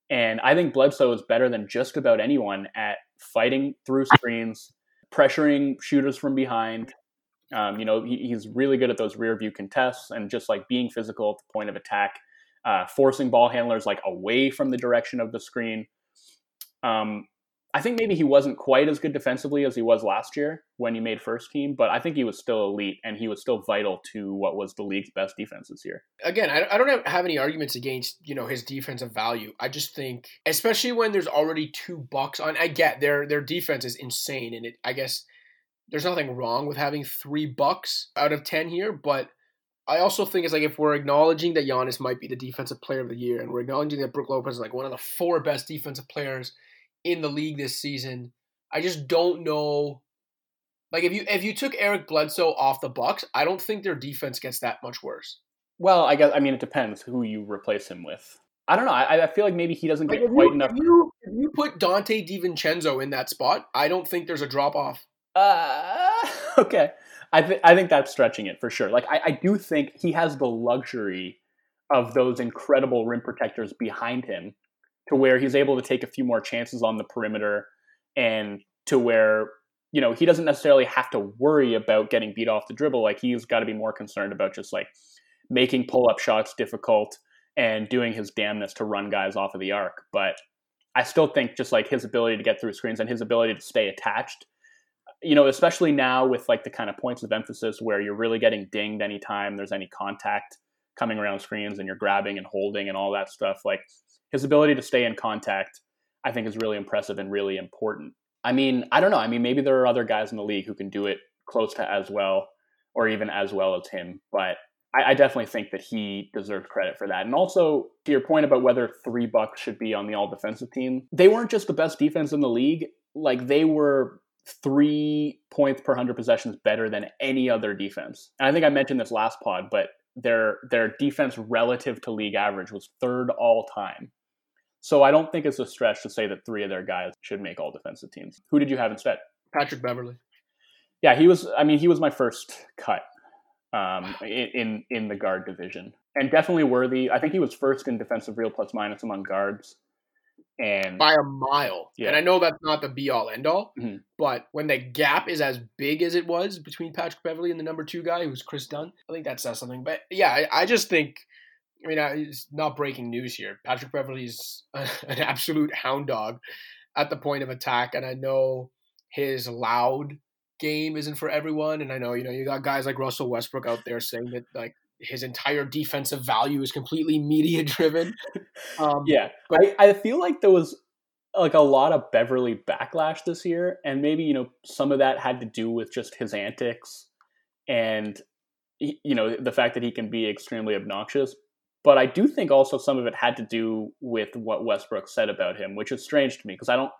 And I think Bledsoe is better than just about anyone at fighting through screens, pressuring shooters from behind. Um, you know, he, he's really good at those rear view contests and just like being physical at the point of attack, uh, forcing ball handlers like away from the direction of the screen. Um, I think maybe he wasn't quite as good defensively as he was last year when he made first team, but I think he was still elite and he was still vital to what was the league's best defense this year. Again, I, don't have, any arguments against you know his defensive value. I just think, especially when there's already two bucks on, I get their their defense is insane, and it I guess there's nothing wrong with having three bucks out of ten here, but I also think it's like if we're acknowledging that Giannis might be the defensive player of the year, and we're acknowledging that Brook Lopez is like one of the four best defensive players in the league this season. I just don't know. Like if you if you took Eric Bledsoe off the Bucks, I don't think their defense gets that much worse. Well, I guess I mean it depends who you replace him with. I don't know. I, I feel like maybe he doesn't Like get quite you, enough. if you if you put Donte DiVincenzo in that spot, I don't think there's a drop off. Uh, okay, I think I think that's stretching it for sure. Like I, I do think he has the luxury of those incredible rim protectors behind him to where he's able to take a few more chances on the perimeter and to where you know he doesn't necessarily have to worry about getting beat off the dribble. Like he's got to be more concerned about just like making pull-up shots difficult and doing his damnness to run guys off of the arc. But i still think just like his ability to get through screens and his ability to stay attached you know especially now with like the kind of points of emphasis where you're really getting dinged anytime there's any contact coming around screens and you're grabbing and holding and all that stuff like his ability to stay in contact, I think, is really impressive and really important. I mean, I don't know. I mean, maybe there are other guys in the league who can do it close to as well or even as well as him, but I, I definitely think that he deserves credit for that. And also, to your point about whether three bucks should be on the all defensive team, they weren't just the best defense in the league. Like, they were three points per 100 possessions better than any other defense. And I think I mentioned this last pod, but their their defense relative to league average was third all time. So I don't think it's a stretch to say that three of their guys should make all defensive teams. Who did you have instead? Patrick Beverley. Yeah, he was. I mean, he was my first cut um, in in the guard division, and definitely worthy. I think he was first in defensive real plus minus among guards, and by a mile. Yeah. And I know that's not the be all end all, Mhm. but when the gap is as big as it was between Patrick Beverley and the number two guy, who's Kris Dunn, I think that says something. But yeah, I, I just think. I mean, I- it's not breaking news here. Patrick Beverley's an absolute hound dog at the point of attack, and I know his loud game isn't for everyone. And I know, you know, you got guys like Russell Westbrook out there saying that like his entire defensive value is completely media driven. Um, yeah, but I, I feel like there was like a lot of Beverley backlash this year, and maybe you know some of that had to do with just his antics and you know the fact that he can be extremely obnoxious. But I do think also some of it had to do with what Westbrook said about him, which is strange to me because I don't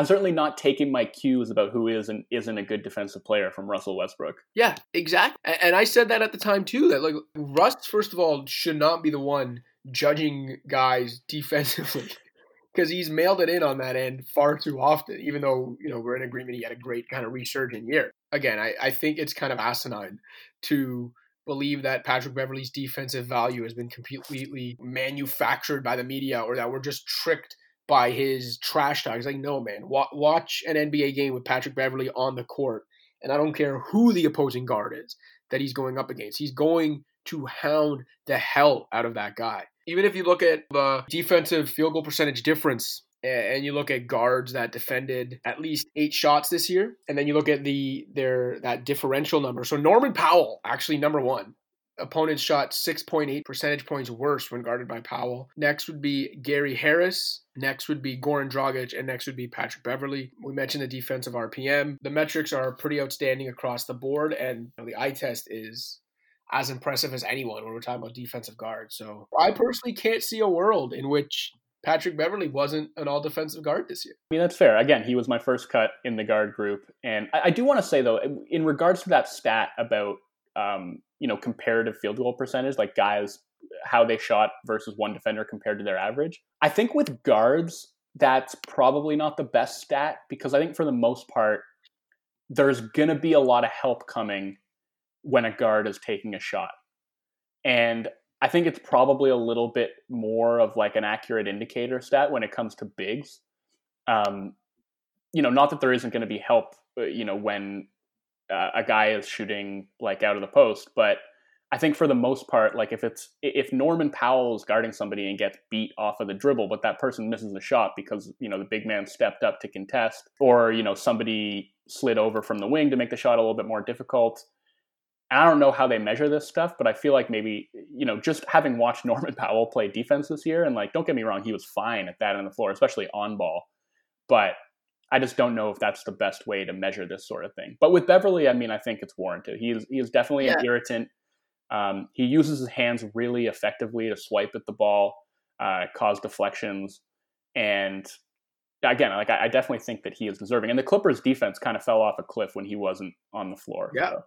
I'm certainly not taking my cues about who is and isn't a good defensive player from Russell Westbrook. Yeah, exactly. And I said that at the time too. That like Russ, first of all, should not be the one judging guys defensively because he's mailed it in on that end far too often. Even though you know we're in agreement, he had a great kind of resurgent year. Again, I, I think it's kind of asinine to believe that Patrick Beverley's defensive value has been completely manufactured by the media or that we're just tricked by his trash talk. He's like, no, man, watch an NBA game with Patrick Beverley on the court, and I don't care who the opposing guard is that he's going up against. He's going to hound the hell out of that guy. Even if you look at the defensive field goal percentage difference and you look at guards that defended at least eight shots this year, and then you look at the their that differential number. So Norman Powell actually number one opponents shot 6.8 percentage points worse when guarded by Powell. Next would be Gary Harris. Next would be Goran Dragic, and next would be Patrick Beverley. We mentioned the defensive RPM. The metrics are pretty outstanding across the board, and you know, the eye test is as impressive as anyone when we're talking about defensive guards. So I personally can't see a world in which Patrick Beverley wasn't an all defensive guard this year. I mean, that's fair. Again, he was my first cut in the guard group. And I, I do want to say, though, in regards to that stat about um, you know comparative field goal percentage, like guys how they shot versus one defender compared to their average. I think with guards, that's probably not the best stat because I think for the most part, there's gonna be a lot of help coming when a guard is taking a shot, and I think it's probably a little bit more of like an accurate indicator stat when it comes to bigs. Um, you know, not that there isn't going to be help, uh, you know, when uh, a guy is shooting like out of the post, but I think for the most part, like if it's if Norman Powell is guarding somebody and gets beat off of the dribble, but that person misses the shot because you know the big man stepped up to contest, or you know somebody slid over from the wing to make the shot a little bit more difficult. I don't know how they measure this stuff, but I feel like maybe you know just having watched Norman Powell play defense this year, and like don't get me wrong, he was fine at that on the floor, especially on ball, but I just don't know if that's the best way to measure this sort of thing. But with Beverley, I mean, I think it's warranted. He's he is definitely yeah. an irritant. Um, he uses his hands really effectively to swipe at the ball, uh, cause deflections, and again, like I, I, definitely think that he is deserving. And the Clippers' defense kind of fell off a cliff when he wasn't on the floor. Yeah. So.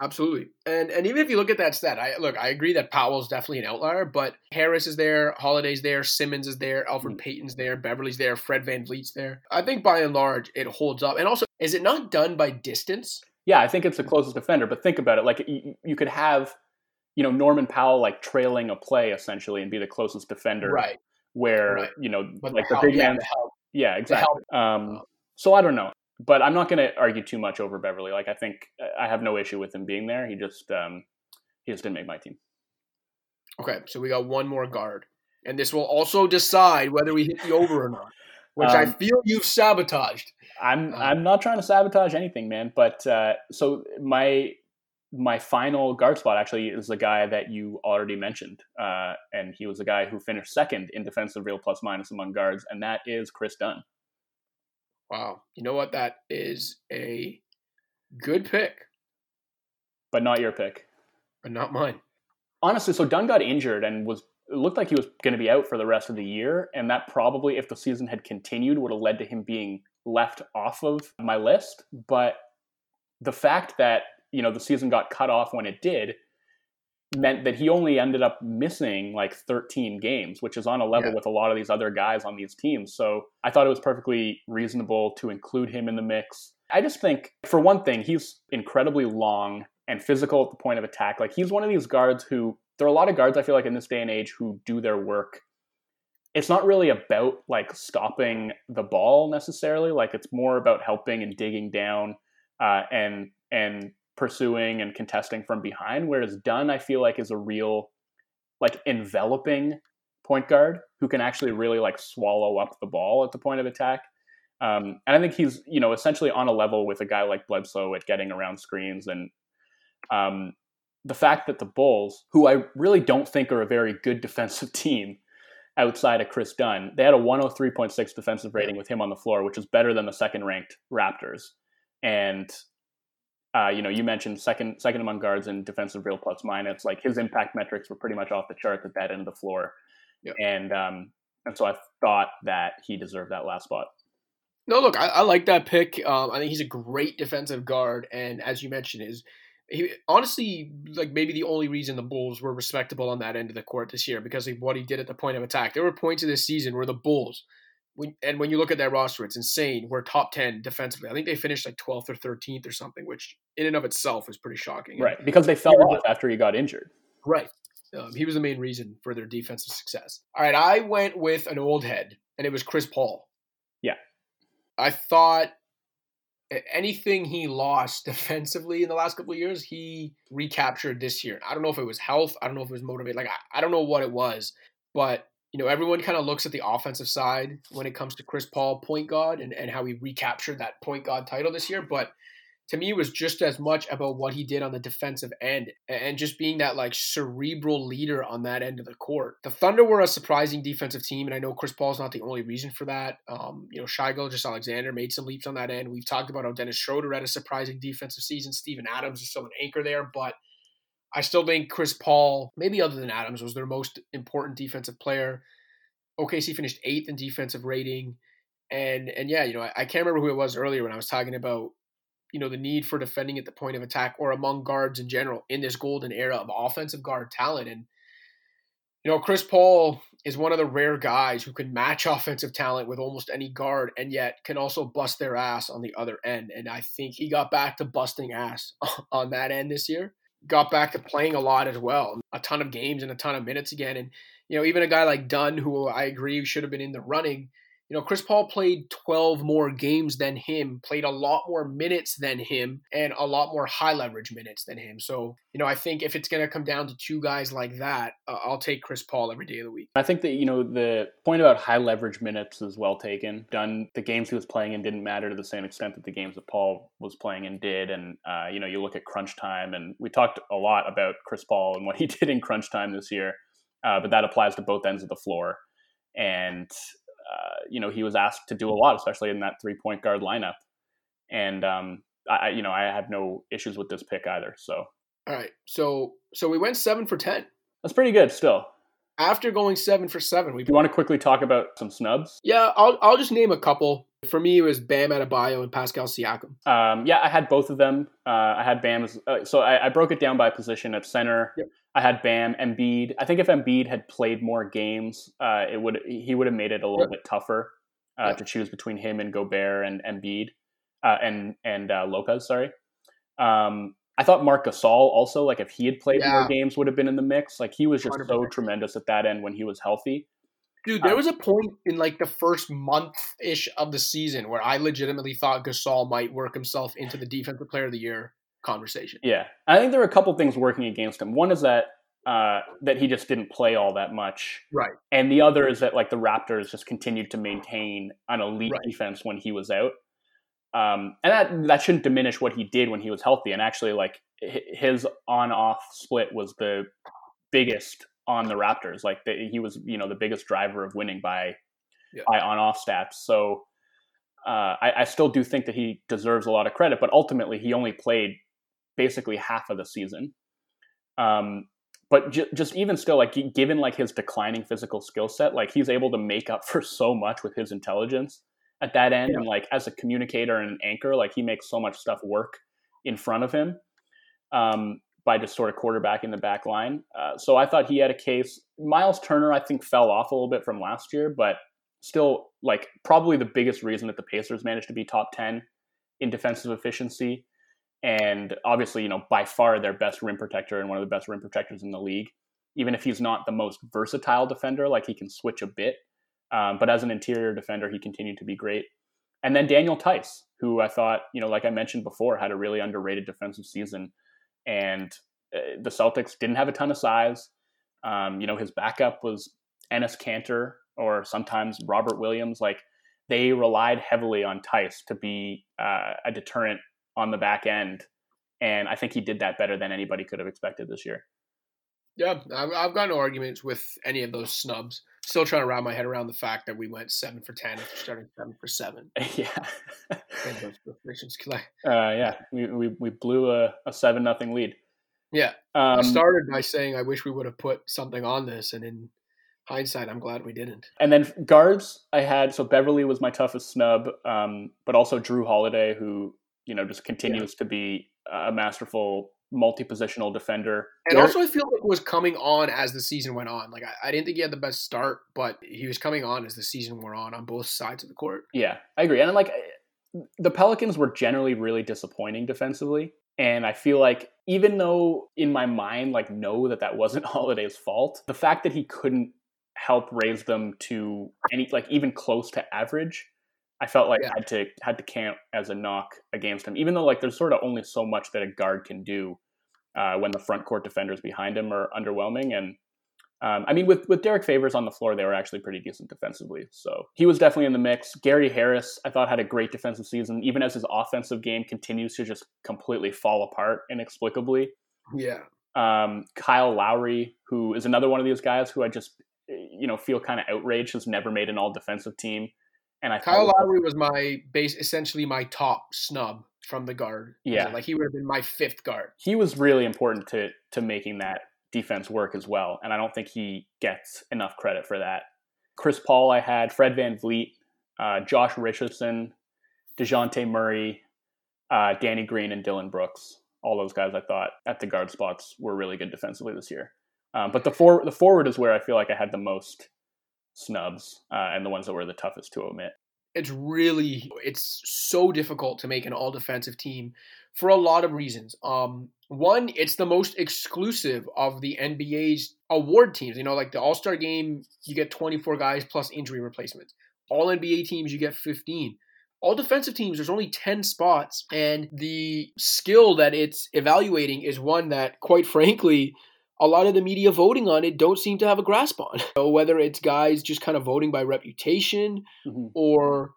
Absolutely. And and even if you look at that stat, I look, I agree that Powell's definitely an outlier, but Harris is there, Holiday's there, Simmons is there, Alfred mm. Payton's there, Beverley's there, Fred Van VanVleet's there. I think by and large it holds up. And also, is it not done by distance? Yeah, I think it's the closest defender, but think about it. Like you, you could have, you know, Norman Powell like trailing a play essentially and be the closest defender. Right. Where, right. you know, but like the, the big yeah, man. The yeah, exactly. Um, so I don't know but I'm not going to argue too much over Beverley. Like I think I have no issue with him being there. He just um, he just didn't make my team. Okay, so we got one more guard, and this will also decide whether we hit the over or not, which um, I feel you've sabotaged. I'm um, I'm not trying to sabotage anything, man. But uh, so my my final guard spot actually is the guy that you already mentioned, uh, and he was the guy who finished second in defensive real plus minus among guards, and that is Kris Dunn. Wow. You know what? That is a good pick. But not your pick. But not mine. Honestly, so Dunn got injured and was it looked like he was going to be out for the rest of the year, and that probably, if the season had continued, would have led to him being left off of my list. But the fact that you know the season got cut off when it did meant that he only ended up missing like 13 games, which is on a level yeah. with a lot of these other guys on these teams. So I thought it was perfectly reasonable to include him in the mix. I just think, for one thing, he's incredibly long and physical at the point of attack. Like he's one of these guards who, there are a lot of guards I feel like in this day and age who do their work. It's not really about like stopping the ball necessarily. Like it's more about helping and digging down uh, and and pursuing and contesting from behind. Whereas Dunn, I feel like, is a real like enveloping point guard who can actually really like swallow up the ball at the point of attack. Um, and I think he's, you know, essentially on a level with a guy like Bledsoe at getting around screens. And um, the fact that the Bulls, who I really don't think are a very good defensive team outside of Kris Dunn, they had a 103.6 defensive rating with him on the floor, which is better than the second ranked Raptors. And uh, you know, you mentioned second second among guards in defensive real plus minus. Like his impact metrics were pretty much off the charts at that end of the floor, yep. and um, and so I thought that he deserved that last spot. No, look, I, I like that pick. Um, I think he's a great defensive guard, and as you mentioned, is he honestly like maybe the only reason the Bulls were respectable on that end of the court this year because of what he did at the point of attack. There were points of this season where the Bulls, when, and when you look at that roster, it's insane. We're top ten defensively. I think they finished like twelfth or thirteenth or something, which in and of itself is pretty shocking. Right, because they fell off after he got injured. Right. Um, he was the main reason for their defensive success. All right, I went with an old head, and it was Chris Paul. Yeah. I thought anything he lost defensively in the last couple of years, he recaptured this year. I don't know if it was health. I don't know if it was motivated. Like I, I don't know what it was, but you know, everyone kind of looks at the offensive side when it comes to Chris Paul, point guard, and, and how he recaptured that point guard title this year. But to me it was just as much about what he did on the defensive end and just being that like cerebral leader on that end of the court. The Thunder were a surprising defensive team, and I know Chris Paul's not the only reason for that. Um, you know, Shai Gilgeous-Alexander made some leaps on that end. We've talked about how Dennis Schroeder had a surprising defensive season. Steven Adams is still an anchor there, but I still think Chris Paul, maybe other than Adams, was their most important defensive player. OKC finished eighth in defensive rating. And and yeah, you know, I, I can't remember who it was earlier when I was talking about you know the need for defending at the point of attack or among guards in general in this golden era of offensive guard talent and you know Chris Paul is one of the rare guys who can match offensive talent with almost any guard and yet can also bust their ass on the other end and I think he got back to busting ass on that end this year got back to playing a lot as well. A ton of games and a ton of minutes again. And you know even a guy like Dunn who I agree should have been in the running you know, Chris Paul played 12 more games than him, played a lot more minutes than him, and a lot more high leverage minutes than him. So, you know, I think if it's going to come down to two guys like that, uh, I'll take Chris Paul every day of the week. I think that, you know, the point about high leverage minutes is well taken. Dunn the games he was playing in didn't matter to the same extent that the games that Paul was playing in did. And, uh, you know, you look at crunch time, and we talked a lot about Chris Paul and what he did in crunch time this year, uh, but that applies to both ends of the floor. And uh, you know, he was asked to do a lot, especially in that three point guard lineup. And um, I, you know, I have no issues with this pick either. So. All right. So so we went seven for ten. That's pretty good still. After going seven for seven, we. You want to quickly talk about some snubs? Yeah, I'll I'll just name a couple. For me, it was Bam Adebayo and Pascal Siakam. Um, yeah, I had both of them. Uh, I had Bam. Uh, so I, I, broke it down by position at center. Yep. I had Bam, Embiid. I think if Embiid had played more games, uh, it would he would have made it a little bit tougher uh, to choose between him and Gobert and Embiid uh, and and uh, Lopez. Sorry. Um, I thought Marc Gasol also like if he had played yeah. more games would have been in the mix. Like he was just 100%. so tremendous at that end when he was healthy. Dude, there um, was a point in like the first month ish of the season where I legitimately thought Gasol might work himself into the defensive player of the year conversation. Yeah, I think there are a couple things working against him. One is that uh, that he just didn't play all that much, right? And the other is that like the Raptors just continued to maintain an elite right. defense when he was out, um, and that that shouldn't diminish what he did when he was healthy. And actually, like his on-off split was the biggest on the Raptors. Like the, he was, you know, the biggest driver of winning by yeah. by on-off stats. So. Uh, I, I, still do think that he deserves a lot of credit, but ultimately he only played basically half of the season. Um, but ju- just even still, like given like his declining physical skill set, like he's able to make up for so much with his intelligence at that end, yeah. and like as a communicator and an anchor, like he makes so much stuff work in front of him um, by just sort of quarterbacking the back line. Uh, so I thought he had a case. Myles Turner, I think, fell off a little bit from last year, but still, like probably the biggest reason that the Pacers managed to be top ten in defensive efficiency and obviously, you know, by far their best rim protector and one of the best rim protectors in the league. Even if he's not the most versatile defender, like he can switch a bit, um, but as an interior defender, he continued to be great. And then Daniel Theis, who I thought, you know, like I mentioned before, had a really underrated defensive season, and uh, the Celtics didn't have a ton of size. Um, you know, his backup was Enes Kanter or sometimes Robert Williams. Like they relied heavily on Theis to be uh, a deterrent on the back end, and I think he did that better than anybody could have expected this year. Yeah, I've, I've got no arguments with any of those snubs. Still trying to wrap my head around the fact that we went seven for ten after starting seven for seven. yeah. uh, yeah, we, we, we blew a, a seven nothing lead. Yeah, um, I started by saying I wish we would have put something on this, and in hindsight, I'm glad we didn't. And then guards, I had so Beverley was my toughest snub, um, but also Jrue Holiday, who you know just continues yeah. to be a masterful multi-positional defender. And also, I feel like it was coming on as the season went on. Like I, I, didn't think he had the best start, but he was coming on as the season wore on on both sides of the court. Yeah, I agree. And like the Pelicans were generally really disappointing defensively, and I feel like even though in my mind, like know that that wasn't Holiday's fault, the fact that he couldn't help raise them to any like even close to average I felt like yeah. I had to had to count as a knock against him, even though like there's sort of only so much that a guard can do uh, when the front court defenders behind him are underwhelming. And um, I mean, with with Derrick Favors on the floor, they were actually pretty decent defensively. So he was definitely in the mix. Gary Harris, I thought, had a great defensive season, even as his offensive game continues to just completely fall apart inexplicably. Yeah. Um, Kyle Lowry, who is another one of these guys who I just you know feel kind of outraged has never made an all defensive team and I Kyle Lowry was my base, essentially my top snub from the guard. Yeah, like he would have been my fifth guard. He was really important to to making that defense work as well, and I don't think he gets enough credit for that. Chris Paul, I had Fred VanVleet, uh, Josh Richardson, Dejounte Murray, uh, Danny Green, and Dillon Brooks. All those guys I thought at the guard spots were really good defensively this year. Um, but the for, the forward is where I feel like I had the most snubs uh, and the ones that were the toughest to omit. It's really it's so difficult to make an all defensive team for a lot of reasons. Um, one, it's the most exclusive of the NBA's award teams. You know, like the All Star game, you get 24 guys plus injury replacements. All NBA teams, you get 15 all defensive teams there's only 10 spots and the skill that it's evaluating is one that quite frankly a lot of the media voting on it don't seem to have a grasp on. So whether it's guys just kind of voting by reputation mm-hmm. or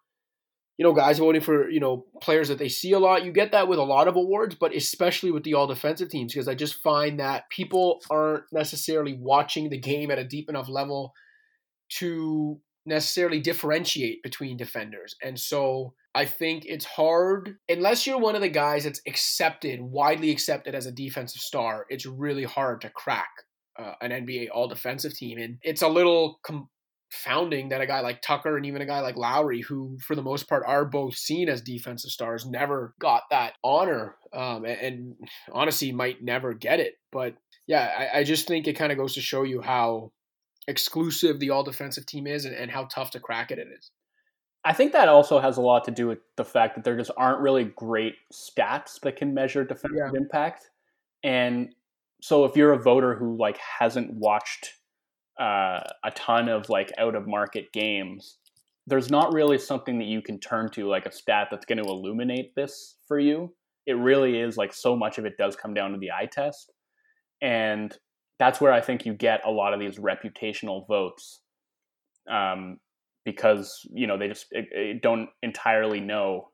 you know guys voting for you know players that they see a lot you get that with a lot of awards but especially with the all defensive teams because i just find that people aren't necessarily watching the game at a deep enough level to necessarily differentiate between defenders and so I think it's hard unless you're one of the guys that's accepted, widely accepted as a defensive star. It's really hard to crack uh, an NBA all defensive team, and it's a little confounding that a guy like Tucker and even a guy like Lowry, who for the most part are both seen as defensive stars, never got that honor, um, and, and, honestly might never get it. But yeah, I, I just think it kind of goes to show you how exclusive the all defensive team is and, and how tough to crack it it is. I think that also has a lot to do with the fact that there just aren't really great stats that can measure defensive yeah. impact. And so if you're a voter who like hasn't watched uh, a ton of like out of market games, there's not really something that you can turn to like a stat that's going to illuminate this for you. It really is like so much of it does come down to the eye test. And that's where I think you get a lot of these reputational votes. Um, because you know they just it, it don't entirely know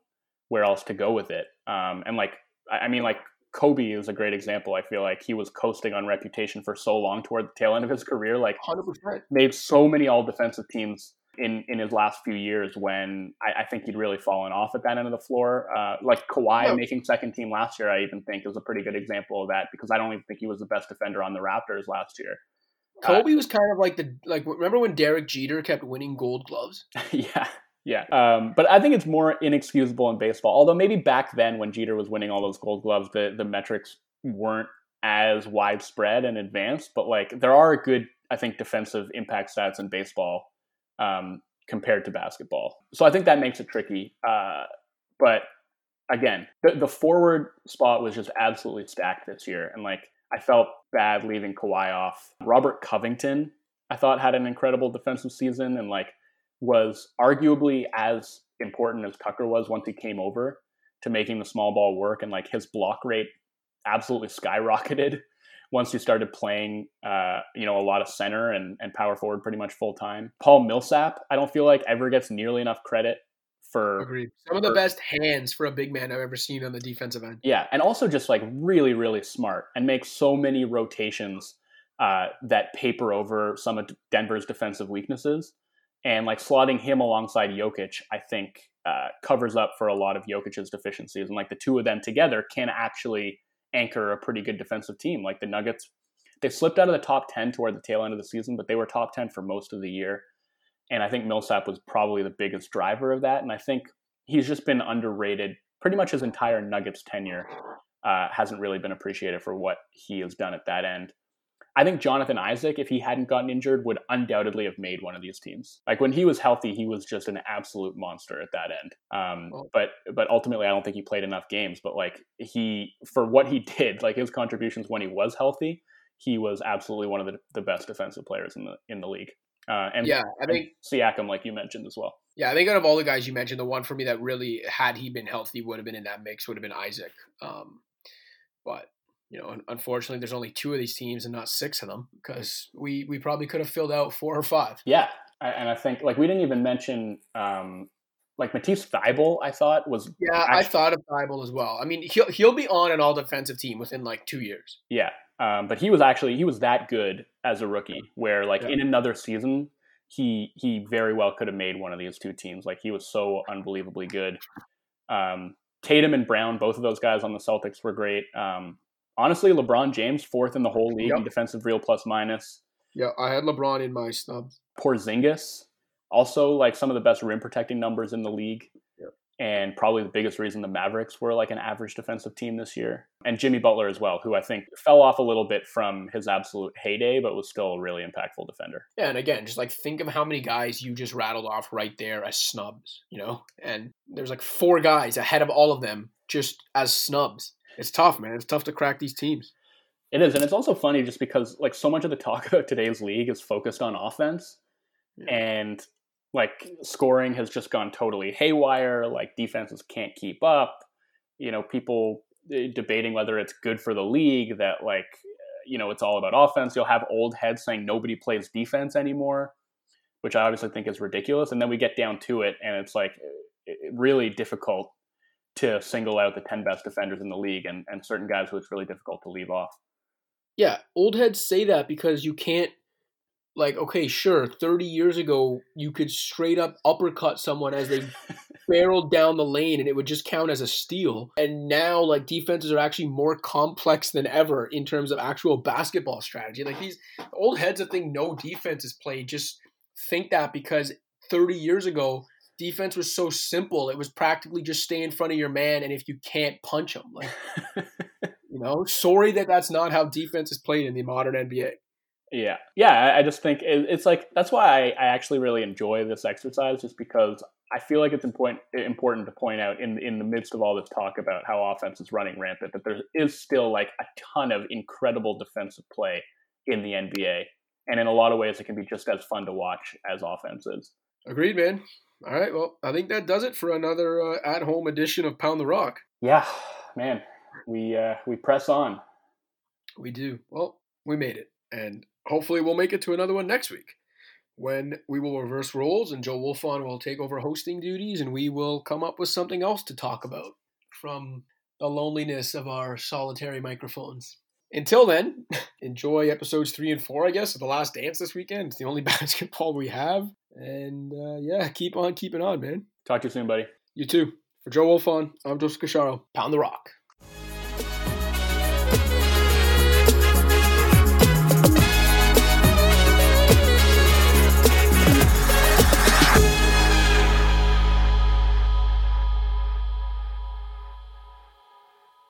where else to go with it. Um, and like I mean, like Kobe is a great example. I feel like he was coasting on reputation for so long toward the tail end of his career. Like, 100%. made so many all defensive teams in in his last few years when I, I, think he'd really fallen off at that end of the floor. Uh, like Kawhi yeah. making second team last year, I even think is a pretty good example of that because I don't even think he was the best defender on the Raptors last year. Kobe uh, was kind of like the like remember when Derek Jeter kept winning Gold Gloves? yeah, yeah. Um, but I think it's more inexcusable in baseball. Although maybe back then when Jeter was winning all those Gold Gloves, the the metrics weren't as widespread and advanced. But like there are good, I think, defensive impact stats in baseball um, compared to basketball. So I think that makes it tricky. Uh, but again, the, the forward spot was just absolutely stacked this year, and like I felt bad leaving Kawhi off. Robert Covington, I thought had an incredible defensive season and like was arguably as important as Tucker was once he came over to making the small ball work and like his block rate absolutely skyrocketed once he started playing uh, you know a lot of center and, and power forward pretty much full time paul millsap i don't feel like ever gets nearly enough credit for Agreed. Some of the for- best hands for a big man I've ever seen on the defensive end. Yeah, and also just like really, really smart and makes so many rotations uh, that paper over some of Denver's defensive weaknesses. And like slotting him alongside Jokic, I think uh, covers up for a lot of Jokic's deficiencies. And like the two of them together can actually anchor a pretty good defensive team. Like the Nuggets, they slipped out of the top 10 toward the tail end of the season, but they were top 10 for most of the year. And I think Millsap was probably the biggest driver of that. And I think he's just been underrated pretty much his entire Nuggets tenure. Uh, hasn't really been appreciated for what he has done at that end. I think Jonathan Isaac, if he hadn't gotten injured, would undoubtedly have made one of these teams. Like when he was healthy, he was just an absolute monster at that end. Um, Well- but but ultimately, I don't think he played enough games. But like he, for what he did, like his contributions when he was healthy, he was absolutely one of the, the best defensive players in the in the league. Uh, and Yeah, I think Siakam, like you mentioned as well. Yeah, I think out of all the guys you mentioned, the one for me that really, had he been healthy, would have been in that mix would have been Isaac. Um, but you know, unfortunately, there's only two of these teams and not six of them because we we probably could have filled out four or five. Yeah, I- and I think like we didn't even mention um, like Matisse Thybulle. I thought was Yeah, I thought of Thybulle as well. I mean, he'll he'll be on an all defensive team within like two years. Yeah, um, but he was actually he was that good as a rookie. Where like Yeah. in another season, he he very well could have made one of these two teams. Like he was so unbelievably good. Um, Tatum and Brown, both of those guys on the Celtics were great. Um, honestly, LeBron James fourth in the whole league in defensive real plus minus. Yeah, I had LeBron in my snubs. Porzingis, also like some of the best rim protecting numbers in the league. And probably the biggest reason the Mavericks were like an average defensive team this year. And Jimmy Butler as well, who I think fell off a little bit from his absolute heyday, but was still a really impactful defender. Yeah, and again, just like think of how many guys you just rattled off right there as snubs, you know? And there's like four guys ahead of all of them just as snubs. It's tough, man. It's tough to crack these teams. It is, and it's also funny just because like so much of the talk about today's league is focused on offense, Yeah. and like scoring has just gone totally haywire. Like defenses can't keep up. You know, people eh, debating whether it's good for the league that like you know it's all about offense. You'll have old heads saying nobody plays defense anymore, which I obviously think is ridiculous. And then we get down to it, and it's like eh, really difficult to single out the 10 best defenders in the league and, and certain guys who it's really difficult to leave off. Yeah, old heads say that because you can't like okay, sure, 30 years ago you could straight up uppercut someone as they barreled down the lane and it would just count as a steal. And now like defenses are actually more complex than ever in terms of actual basketball strategy. Like these old heads that think no defense is played just think that because 30 years ago defense was so simple. It was practically just stay in front of your man and if you can't punch him like you know, sorry that that's not how defense is played in the modern NBA. Yeah, yeah. I- just think it's like that's why I, actually really enjoy this exercise, just because I feel like it's important important to point out in in the midst of all this talk about how offense is running rampant that there is still like a ton of incredible defensive play in the NBA, and in a lot of ways it can be just as fun to watch as offense is. Agreed, man. All right, well, I think that does it for another uh, at-home edition of Pound the Rock. Yeah, man, we uh, we press on. We do. Well, we made it, and hopefully we'll make it to another one next week when we will reverse roles and Joe Wolfon will take over hosting duties and we will come up with something else to talk about from the loneliness of our solitary microphones. Until then, enjoy episodes three and four, I guess, of The Last Dance this weekend. It's the only basketball we have. And uh, yeah, keep on keeping on, man. Talk to you soon, buddy. You too. For Joe Wolfon, I'm Joseph Cacharo. Pound the rock.